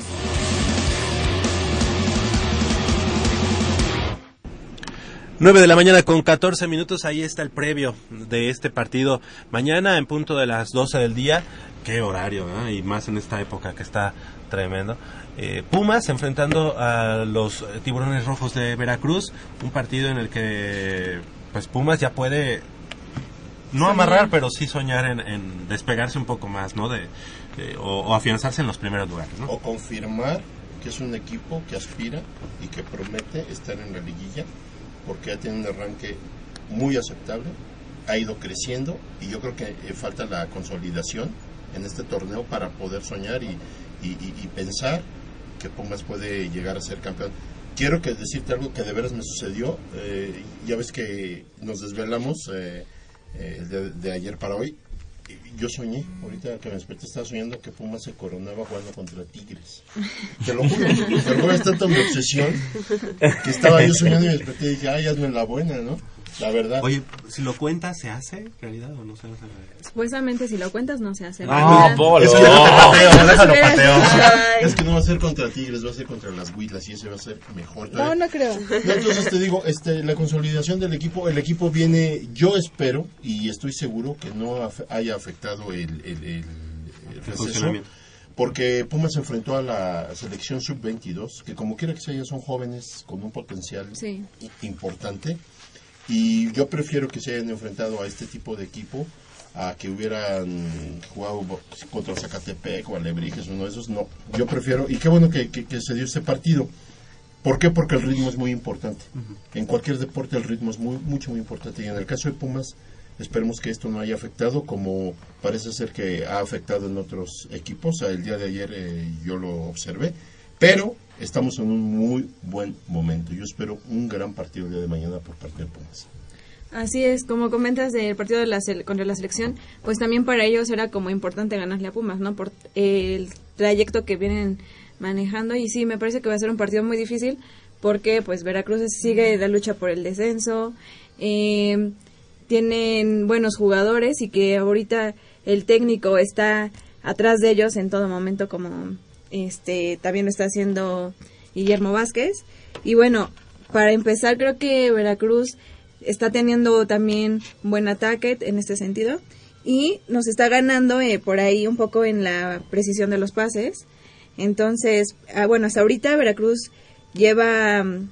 Nueve de la mañana con 14 minutos, ahí está el previo de este partido. Mañana en punto de las 12 del día, qué horario, ¿eh? y más en esta época que está tremendo. Eh, Pumas enfrentando a los eh, tiburones rojos de Veracruz, un partido en el que pues Pumas ya puede no Soñar. amarrar, pero sí soñar en, en despegarse un poco más, ¿no? De, de- o, o afianzarse en los primeros lugares, ¿no? O confirmar que es un equipo que aspira y que promete estar en la liguilla, porque ya tiene un arranque muy aceptable, ha ido creciendo y yo creo que eh, falta la consolidación en este torneo para poder soñar y- y pensar que Pumas puede llegar a ser campeón. Quiero que decirte algo que de veras me sucedió. eh, ya ves que nos desvelamos eh, eh, de, de ayer para hoy. Yo soñé, ahorita que me desperté, estaba soñando que Pumas se coronaba jugando contra Tigres. Te lo juro, te lo juro, es tanta mi obsesión que estaba yo soñando y me desperté y dije, ay, hazme la buena, ¿no? La verdad. Oye, si lo cuentas, ¿se hace realidad o no se hace? Supuestamente si lo cuentas no se hace. No, realidad. Polo. Eso No. déjate pateo, déjalo pateo. Es que no va a ser contra Tigres, va a ser contra las Huilas y ese va a ser mejor. No, no creo. No, entonces te digo, este, la consolidación del equipo, el equipo viene, yo espero y estoy seguro que no af- haya afectado el, el, el- el receso, funcionamiento. porque Pumas se enfrentó a la selección sub-22, que como quiera que sea, son jóvenes con un potencial Sí. importante y yo prefiero que se hayan enfrentado a este tipo de equipo a que hubieran jugado contra Zacatepec o Alebrijes, uno de esos, no. Yo prefiero, y qué bueno que, que- que se dio este partido. ¿Por qué? Porque el ritmo es muy importante. En cualquier deporte el ritmo es muy, mucho, muy importante. Y en el caso de Pumas, esperemos que esto no haya afectado como parece ser que ha afectado en otros equipos. El día de ayer eh, yo lo observé. Pero estamos en un muy buen momento. Yo espero un gran partido el día de mañana por parte de Pumas. Así es, como comentas del partido de la contra la selección, pues también para ellos era como importante ganarle a Pumas, ¿no? Por el trayecto que vienen manejando y sí, me parece que va a ser un partido muy difícil porque pues Veracruz sigue la lucha por el descenso, eh, tienen buenos jugadores y que ahorita el técnico está atrás de ellos en todo momento como este también lo está haciendo Guillermo Vázquez. Y bueno para empezar creo que Veracruz está teniendo también buen ataque en este sentido. Y nos está ganando eh, por ahí un poco en la precisión de los pases. Entonces ah, bueno hasta ahorita Veracruz lleva mm,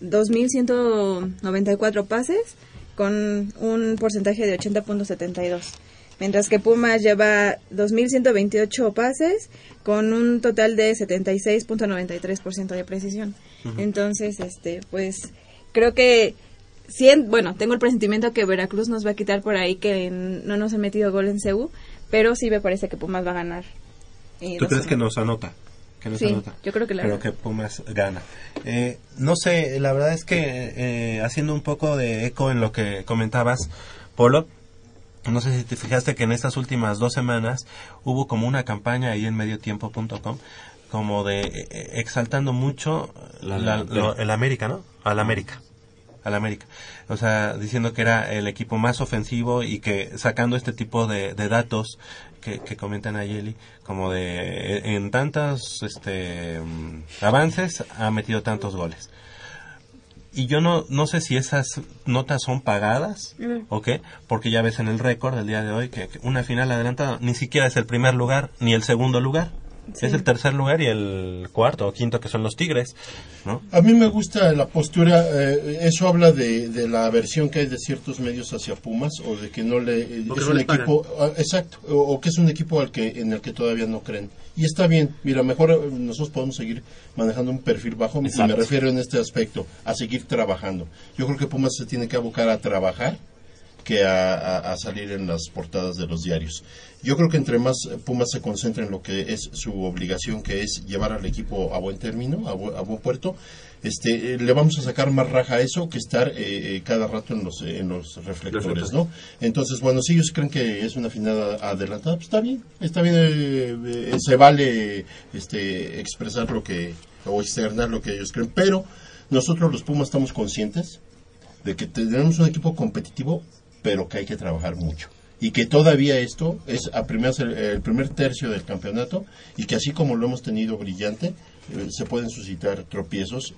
2.194 pases con un porcentaje de 80.72 mientras que Pumas lleva 2.128 pases con un total de 76.93% de precisión. Entonces, este, pues creo que cien- bueno, tengo el presentimiento que Veracruz nos va a quitar por ahí que no nos ha metido gol en CEU, pero sí me parece que Pumas va a ganar. eh, ¿Tú crees que nos anota? Que nos Sí, anota. yo creo que la Pero gana. que Pumas gana. Eh, no sé, la verdad es que eh, haciendo un poco de eco en lo que comentabas, Polo, no sé si te fijaste que en estas últimas dos semanas hubo como una campaña ahí en mediotiempo.com como de eh, eh, exaltando mucho La la- delantera. lo- el América, ¿no? Al América. Al América. O sea, diciendo que era el equipo más ofensivo y que sacando este tipo de, de datos que, que comentan Ayeli, como de eh, en tantos este, mm, avances ha metido tantos goles. Y yo no, no sé si esas notas son pagadas Mm. o qué, porque ya ves en el récord del día de hoy que que una final adelantada ni siquiera es el primer lugar ni el segundo lugar. Sí. Es el tercer lugar y el cuarto o quinto que son los Tigres, ¿no? A mí me gusta la postura, eh, eso habla de, de la aversión que hay de ciertos medios hacia Pumas o de que no le eh, es no un equipo, ah, exacto, o, o que es un equipo al que en el que todavía no creen. Y está bien, mira, mejor eh, nosotros podemos seguir manejando un perfil bajo, y me refiero en este aspecto, a seguir trabajando. Yo creo que Pumas se tiene que abocar a trabajar que a, a- a salir en las portadas de los diarios. Yo creo que entre más eh, Pumas se concentra en lo que es su obligación, que es llevar al equipo a buen término, a, bu- a buen puerto, este, eh, le vamos a sacar más raja a eso que estar eh, eh, cada rato en los, en los reflectores, ¿no? Entonces, bueno, si ellos creen que es una final adelantada, pues está bien, está bien, eh, eh, se vale este, expresar lo que, o externar lo que ellos creen, pero nosotros los Pumas estamos conscientes de que tenemos un equipo competitivo, pero que hay que trabajar mucho. Y que todavía esto es apenas el, el primer tercio del campeonato y que así como lo hemos tenido brillante, eh, se pueden suscitar tropiezos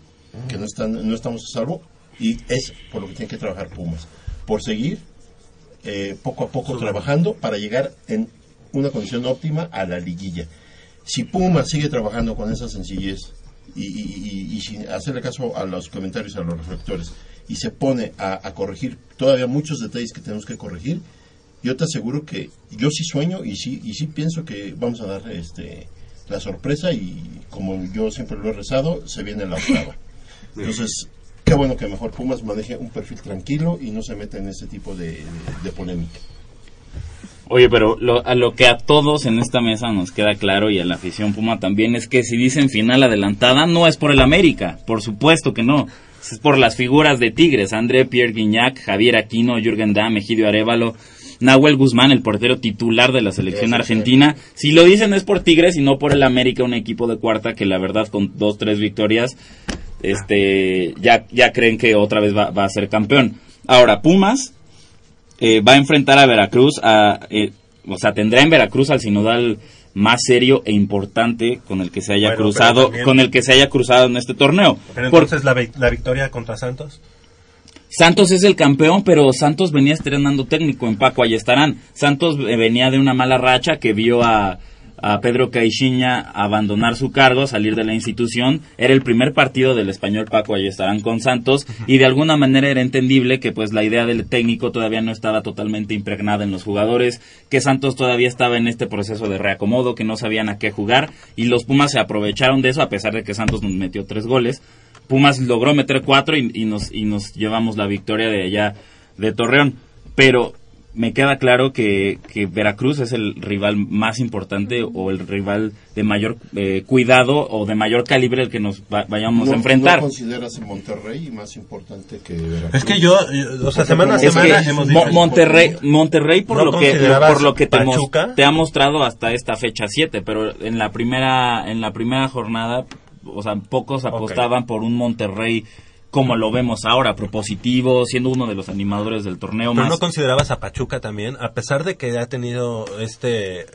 que no, están, no estamos a salvo y es por lo que tiene que trabajar Pumas. Por seguir eh, poco a poco trabajando para llegar en una condición óptima a la liguilla. Si Pumas sigue trabajando con esa sencillez y, y- y- y sin hacerle caso a los comentarios, a los reflectores, y se pone a, a corregir todavía muchos detalles que tenemos que corregir, yo te aseguro que yo sí sueño y sí, y sí pienso que vamos a dar este, la sorpresa y como yo siempre lo he rezado, se viene la octava. Entonces, qué bueno que mejor Pumas maneje un perfil tranquilo y no se meta en ese tipo de, de- de polémica. Oye, pero lo, a lo que a todos en esta mesa nos queda claro y a la afición Puma también es que si dicen final adelantada no es por el América, por supuesto que no. Es por las figuras de Tigres, André Pierre Guignac, Javier Aquino, Jürgen Damm, Egidio Arevalo, Nahuel Guzmán, el portero titular de la selección argentina. Si lo dicen es por Tigres y no por el América, un equipo de cuarta que la verdad con dos, tres victorias, este, ya, ya creen que otra vez va, va a ser campeón. Ahora, Pumas, eh, va a enfrentar a Veracruz, a, eh, o sea, tendrá en Veracruz al sinodal más serio e importante con el que se haya Bueno, cruzado, también- con el que se haya cruzado en este torneo. Pero Por- entonces la, la victoria contra Santos. Santos es el campeón, pero Santos venía estrenando técnico en Paco estarán Santos eh, venía de una mala racha que vio a, a Pedro Caixinha abandonar su cargo, salir de la institución. Era el primer partido del español Paco estarán con Santos y de alguna manera era entendible que pues la idea del técnico todavía no estaba totalmente impregnada en los jugadores, que Santos todavía estaba en este proceso de reacomodo, que no sabían a qué jugar y los Pumas se aprovecharon de eso a pesar de que Santos nos metió tres goles. Pumas logró meter cuatro y, y nos, y nos llevamos la victoria de allá de Torreón. Pero me queda claro que, que Veracruz es el rival más importante o el rival de mayor eh, cuidado o de mayor calibre el que nos va- vayamos ¿No, a enfrentar. ¿No consideras Monterrey más importante que Veracruz? Es que yo, yo- o sea, semana a semana que hemos Mo- dicho... Monterrey, Monterrey por ¿No lo que por lo que te, mos- Pachuca? te ha mostrado hasta esta fecha 7, pero en la primera en la primera jornada, o sea, pocos apostaban por un Monterrey como lo vemos ahora, propositivo, siendo uno de los animadores del torneo Pero más. no considerabas a Pachuca también, a pesar de que ha tenido este,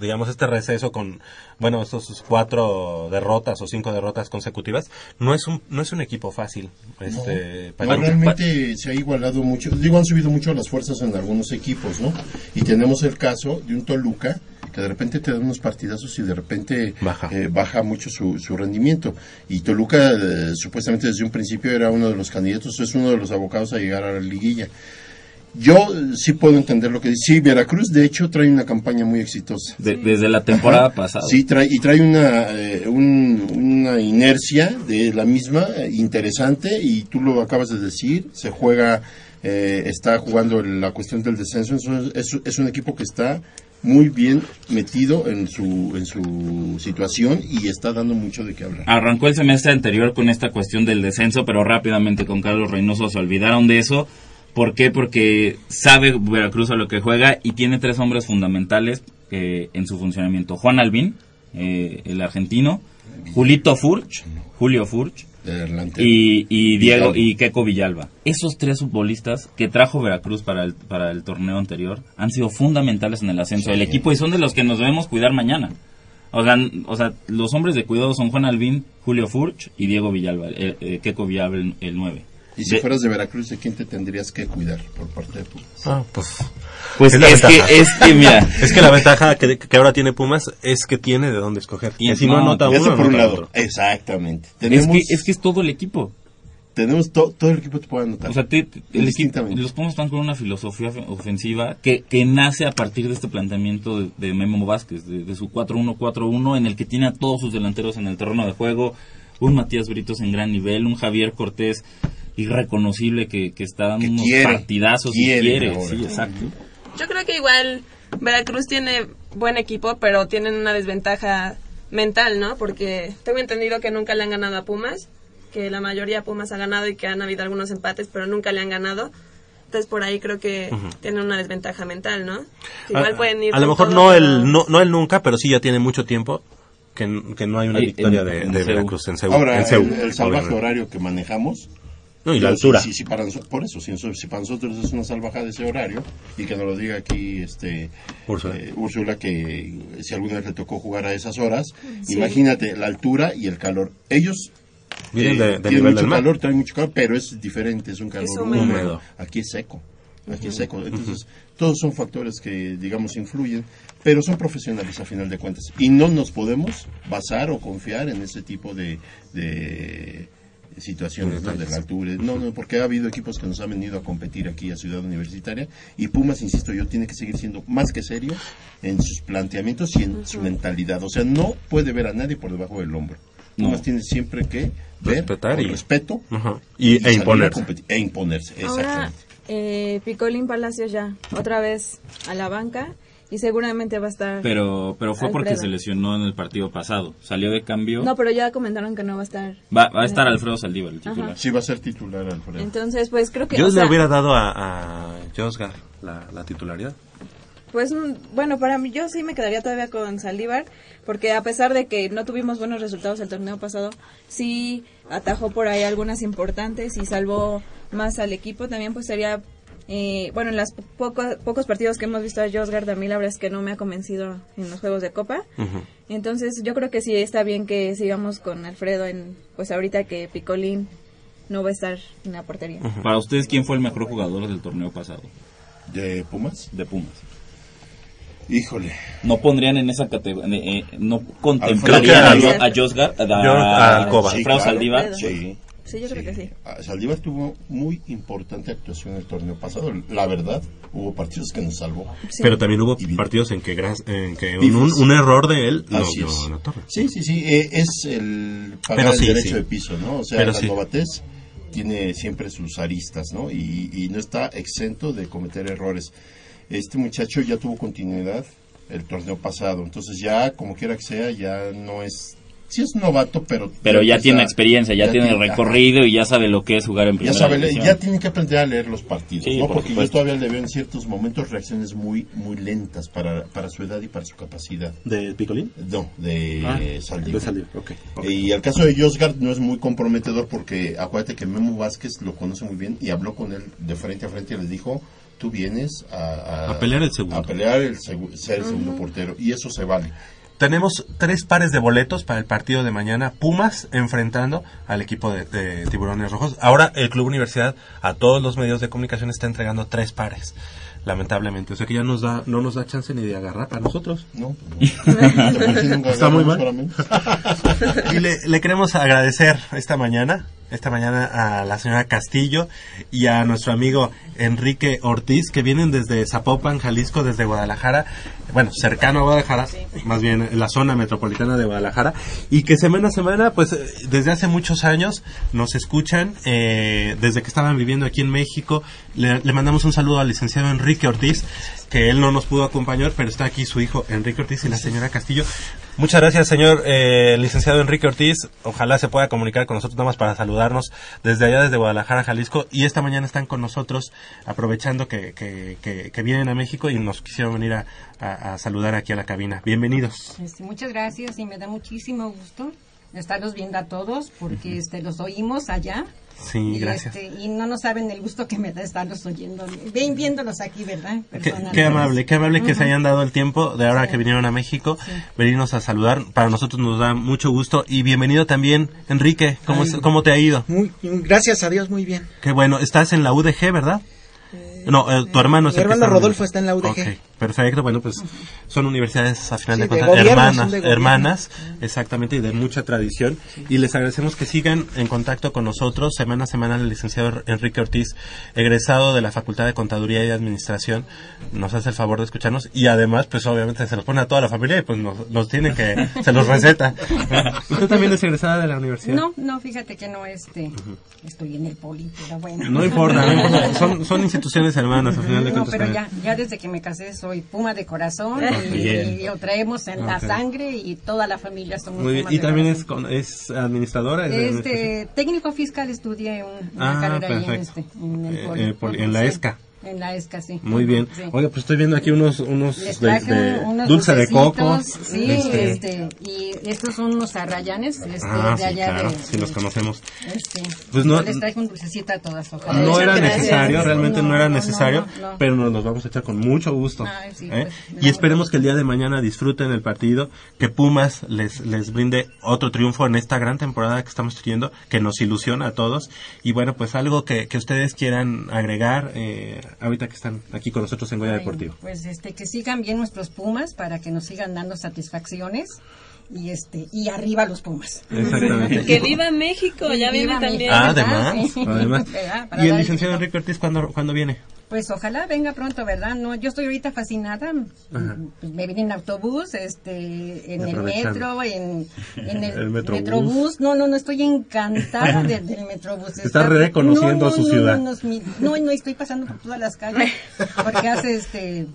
digamos, este receso con, bueno, estos cuatro derrotas o cinco derrotas consecutivas, no es un, no es un equipo fácil. Este, No, Pachuca. realmente se ha igualado mucho. Digo, han subido mucho las fuerzas en algunos equipos, ¿no? Y tenemos el caso de un Toluca que de repente te da unos partidazos y de repente Baja. eh, baja mucho su, su rendimiento. Y Toluca, eh, supuestamente desde un principio, era uno de los candidatos, es uno de los abocados a llegar a la liguilla. Yo eh, sí puedo entender lo que dice. Sí, Veracruz, de hecho, trae una campaña muy exitosa. De- desde la temporada Ajá. pasada. Sí, trae, y trae una, eh, un- una inercia de la misma interesante y tú lo acabas de decir, se juega, eh, está jugando la cuestión del descenso, es, es un equipo que está muy bien metido en su, en su situación y está dando mucho de qué hablar. Arrancó el semestre anterior con esta cuestión del descenso, pero rápidamente con Carlos Reynoso se olvidaron de eso. ¿Por qué? Porque sabe Veracruz a lo que juega y tiene tres hombres fundamentales eh, en su funcionamiento. Juan Albín, eh, el argentino, Julito Furch, Julio Furch, y, y Diego y Keco Villalba. Esos tres futbolistas que trajo Veracruz para el, para el torneo anterior han sido fundamentales en el ascenso del equipo y son de los que nos debemos cuidar mañana. O sea, o sea, los hombres de cuidado son Juan Albín, Julio Furch y Diego Villalba, eh, eh, Keco Villalba el, el 9. Y si De- fueras de Veracruz, ¿de quién te tendrías que cuidar por parte de Pumas? Ah, pues, Pues es que- es que, mira. es que la ventaja que, que ahora tiene Pumas es que tiene de dónde escoger. Y si no, no, anota uno, por un lado. otro. Exactamente. Es Tenemos, que, es que es todo el equipo. tenemos to- todo el equipo te puede anotar. O sea, te- te- el equipo, los Pumas están con una filosofía of- ofensiva que, que nace a partir de este planteamiento de, de Memo Vázquez, de, de su 4-1-4-1, en el que tiene a todos sus delanteros en el terreno de juego, un Matías Britos en gran nivel, un Javier Cortés irreconocible que, que está dando Que unos quiere, partidazos y quiere quiere. ahora. Sí, exacto. Yo creo que igual Veracruz tiene buen equipo, pero tienen una desventaja mental, ¿no? Porque tengo entendido que nunca le han ganado a Pumas, que la mayoría de Pumas ha ganado y que han habido algunos empates, pero nunca le han ganado. Entonces por ahí creo que tienen una desventaja mental, ¿no? Que igual a, pueden ir a lo mejor no el no, no el nunca, pero sí ya tiene mucho tiempo que, que no hay una Ay, victoria en- de, en de Seúl. Veracruz en Seúl. Ahora, en Seúl, el, el salvaje obviamente. horario que manejamos. No, y la altura. sí, sí, para por eso, si, si para nosotros es una salvajada ese horario, y que nos lo diga aquí este Úrsula. eh, Úrsula, que si alguna vez le tocó jugar a esas horas, Sí. imagínate la altura y el calor. Ellos Vienen de- del tienen nivel mucho del mar. calor, traen mucho calor, pero es diferente, es un calor húmedo. húmedo. Húmedo. Aquí es seco. Aquí es seco. Entonces, todos son factores que, digamos, influyen, pero son profesionales a final de cuentas. Y no nos podemos basar o confiar en ese tipo de, de situaciones, ¿no? de la altura. No, no, porque ha habido equipos que nos han venido a competir aquí a Ciudad Universitaria y Pumas, insisto yo, tiene que seguir siendo más que serio en sus planteamientos y en su mentalidad. O sea, no puede ver a nadie por debajo del hombro. No. Pumas tiene siempre que ver Respetar con y- respeto Ajá. Y- e imponerse. e imponerse, Ahora, exactamente. eh, Picolín Palacios ya, otra vez a la banca y seguramente va a estar... Pero, pero fue porque se lesionó en el partido pasado. Salió de cambio. No, pero ya comentaron que no va a estar. Va, va a estar Alfredo Saldívar, el Ajá. titular. Sí, va a ser titular, Alfredo. Entonces, pues creo que... Yo o le sea, hubiera dado a, a Josgar la, la titularidad. Pues mm, bueno, para mí yo sí me quedaría todavía con Saldívar, porque a pesar de que no tuvimos buenos resultados el torneo pasado, sí atajó por ahí algunas importantes y salvó más al equipo. También pues sería, eh, bueno, en los pocos partidos que hemos visto a Josgard, a mí la verdad es que no me ha convencido en los juegos de Copa. Entonces yo creo que sí está bien que sigamos con Alfredo en, pues ahorita que Picolín no va a estar en la portería. Para ustedes, ¿quién fue el mejor jugador del torneo pasado? ¿De Pumas? De Pumas. Híjole. No pondrían en esa categoría, eh, no contemplarían a, a Josgar, a, Yo- a Alcoba. a Sí, Alfredo claro. Saldívar. Sí. Sí, yo creo que sí. Ah, Saldívar tuvo muy importante actuación el torneo pasado. La verdad, hubo partidos que nos salvó. Pero también hubo partidos en que, en que un, error de él lo Así dio la torre. Sí, sí, sí. eh, es el pagar el derecho sí. de piso, ¿no? O sea, Pero la sí. novatez tiene siempre sus aristas, ¿no? Y, y no está exento de cometer errores. este muchacho ya tuvo continuidad el torneo pasado, entonces ya como quiera que sea, ya no es, sí es novato, pero... Pero ya tiene experiencia, ya, tiene ajá. recorrido y ya sabe lo que es jugar en Ya primera sabe, división. ya tiene que aprender a leer los partidos, Sí, ¿no? por Porque yo todavía le veo en ciertos momentos reacciones muy muy lentas para, para su edad y para su capacidad. ¿De Picolín? No, de Ah, Saldívar. de Saldívar, ok, ok. Y el caso de Josgard no es muy comprometedor porque acuérdate que Memo Vázquez lo conoce muy bien y habló con él de frente a frente y le dijo, tú vienes a, A pelear el segundo. A pelear el segu- ser el segundo portero y eso se vale. Tenemos tres pares de boletos para el partido de mañana. Pumas enfrentando al equipo de, de Tiburones Rojos. Ahora el Club Universidad a todos los medios de comunicación está entregando tres pares. Lamentablemente. O sea que ya nos da, no nos da chance ni de agarrar para nosotros. No. Está muy mal. Y le, le queremos agradecer esta mañana, esta mañana a la señora Castillo y a nuestro amigo Enrique Ortiz, que vienen desde Zapopan, Jalisco, desde Guadalajara, bueno, cercano a Guadalajara, más bien en la zona metropolitana de Guadalajara, y que semana a semana, pues eh, desde hace muchos años nos escuchan, eh, desde que estaban viviendo aquí en México. Le, le mandamos un saludo al licenciado Enrique Ortiz, que él no nos pudo acompañar, pero está aquí su hijo Enrique Ortiz y la señora Castillo. Muchas gracias, señor eh, licenciado Enrique Ortiz. Ojalá se pueda comunicar con nosotros nada más para saludarnos desde allá, desde Guadalajara, Jalisco. Y esta mañana están con nosotros, aprovechando que, que, que- que vienen a México y nos quisieron venir a, a- a saludar aquí a la cabina. Bienvenidos. Este, muchas gracias y me da muchísimo gusto estarlos viendo a todos porque este los oímos allá. Sí, y, gracias. este, y no nos saben el gusto que me da estarlos oyendo, ven viéndolos aquí, ¿verdad? Qué, amable, qué amable que se hayan dado el tiempo de ahora que vinieron a México, venirnos a saludar. Para nosotros nos da mucho gusto y bienvenido también, Enrique. ¿Cómo, Ay. es- cómo te ha ido? Muy, gracias a Dios, muy bien. Qué bueno, estás en la UDG, ¿verdad? No, eh, tu hermano es Mi el que hermano está en- Rodolfo está en la UDG. Ok, perfecto. Bueno, pues son universidades a final Sí, de cuentas gobierno, hermanas, hermanas, exactamente, y de mucha tradición. Y les agradecemos que sigan en contacto con nosotros semana a semana. El licenciado Enrique Ortiz, egresado de la Facultad de Contaduría y Administración, nos hace el favor de escucharnos y además, pues obviamente se los pone a toda la familia y pues nos, nos tiene que, se los receta. ¿Usted también es egresada de la universidad? No, no, fíjate que no este, estoy en el poli, pero bueno. No importa, no importa. Son, son instituciones hermanas, al final de No, cuentas. pero ya, ya desde que me casé soy puma de corazón Ah, y, y lo traemos en la Ok. sangre y toda la familia somos Muy bien. pumas Y de también corazón. es, con- es administradora. es de Este, técnico fiscal estudié un- una Ah, carrera ahí en, perfecto. este, en el Eh, poli. eh, poli- en la ESCA. En la ESCA, sí. Muy bien. Sí. Oiga, pues estoy viendo aquí unos, unos de, traje de unos dulce de coco. Sí, Este, este, y estos son unos arrayanes este, Ah, de sí, allá claro, de... sí los conocemos. Este, Pues no- les traje un dulcecito a todas. ojalá. No era necesario, realmente no, era necesario, no, no. pero nos los vamos a echar con mucho gusto. Ay, sí, ¿eh? pues, y esperemos que el día de mañana disfruten el partido, que Pumas les, les brinde otro triunfo en esta gran temporada que estamos teniendo, que nos ilusiona a todos. Y bueno, pues algo que, que ustedes quieran agregar, eh, ahorita que están aquí con nosotros en Goya Deportivo. Pues este, que sigan bien nuestros Pumas para que nos sigan dando satisfacciones y este y arriba los Pumas. Exactamente. Que viva México, ya viene también. Ah, además, además. ¿Y el licenciado Enrique Ortiz cuándo, cuándo viene? Pues ojalá venga pronto, ¿verdad? No, yo estoy ahorita fascinada. Ajá. Me vine en autobús, este, en el metro, en, en el, El Metrobús. metrobús. No, no, no, estoy encantada de- del metrobús. Está reconociendo no, no, su ciudad. No, no, estoy pasando por todas las calles porque hace este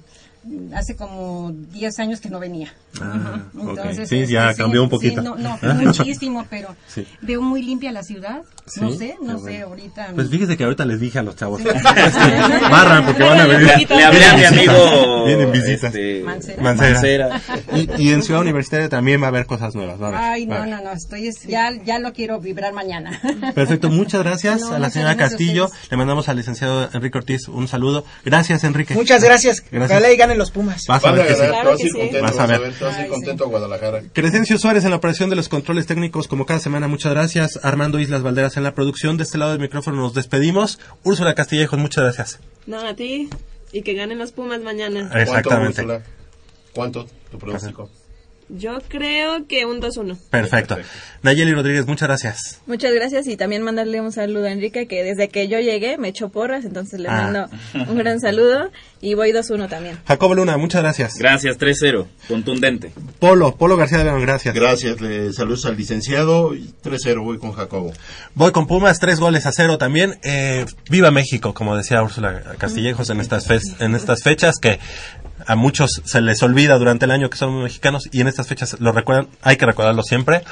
hace como 10 años que no venía. Ah. Entonces, Sí, este, ya sí, cambió un sí, poquito. no, no, muchísimo, pero Sí. veo muy limpia la ciudad. No sé, no sé, ahorita. Pues fíjese que ahorita les dije a los chavos. Sí. Barran porque van a venir. Le- le hablé a mi amigo, Vienen visitas. este, Mancera. Mancera. Y, y en Ciudad Universitaria también va a haber cosas nuevas. va a haber, Ay, va a no, no, no, estoy, es- ya, ya lo quiero vibrar mañana. Perfecto, muchas gracias No, a la señora Castillo. Le mandamos al licenciado Enrique Ortiz un saludo. Gracias, Enrique. Muchas gracias. Gracias. Ojalá y ganen los Pumas. Vas a ver que sí. ganar, vas a ir sí. contento, Vas a vas a ver. ver, vas a ir Ay, contento a Guadalajara. Crescencio Suárez en la operación de los controles técnicos, como cada semana, muchas gracias. Armando Islas Valderas en la producción. De este lado del micrófono nos despedimos. Úrsula Castillejos, muchas gracias. No, a ti. Y que ganen los Pumas mañana. Exactamente. ¿Cuánto, Úrsula? ¿Cuánto? ¿Tu pronóstico? Yo creo que un 2-1. Perfecto. Nayeli Rodríguez, muchas gracias. Muchas gracias y también mandarle un saludo a Enrique que desde que yo llegué me echó porras, entonces le Ah. mando un gran saludo y voy 2-1 también. Jacobo Luna, muchas gracias. Gracias, 3-0. Contundente. Polo, Polo García de León, gracias. Gracias, le saludos al licenciado. y 3-0 voy con Jacobo. Voy con Pumas, tres goles a cero también. Eh, viva México, como decía Úrsula Castillejos en estas, fe- en estas fechas, que a muchos se les olvida durante el año que somos mexicanos y en estas fechas lo recuerdan, hay que recordarlo siempre.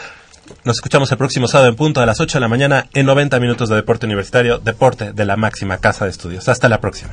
Nos escuchamos el próximo sábado en punto a las 8 de la mañana en 90 minutos de Deporte Universitario, Deporte de la máxima casa de estudios. Hasta la próxima.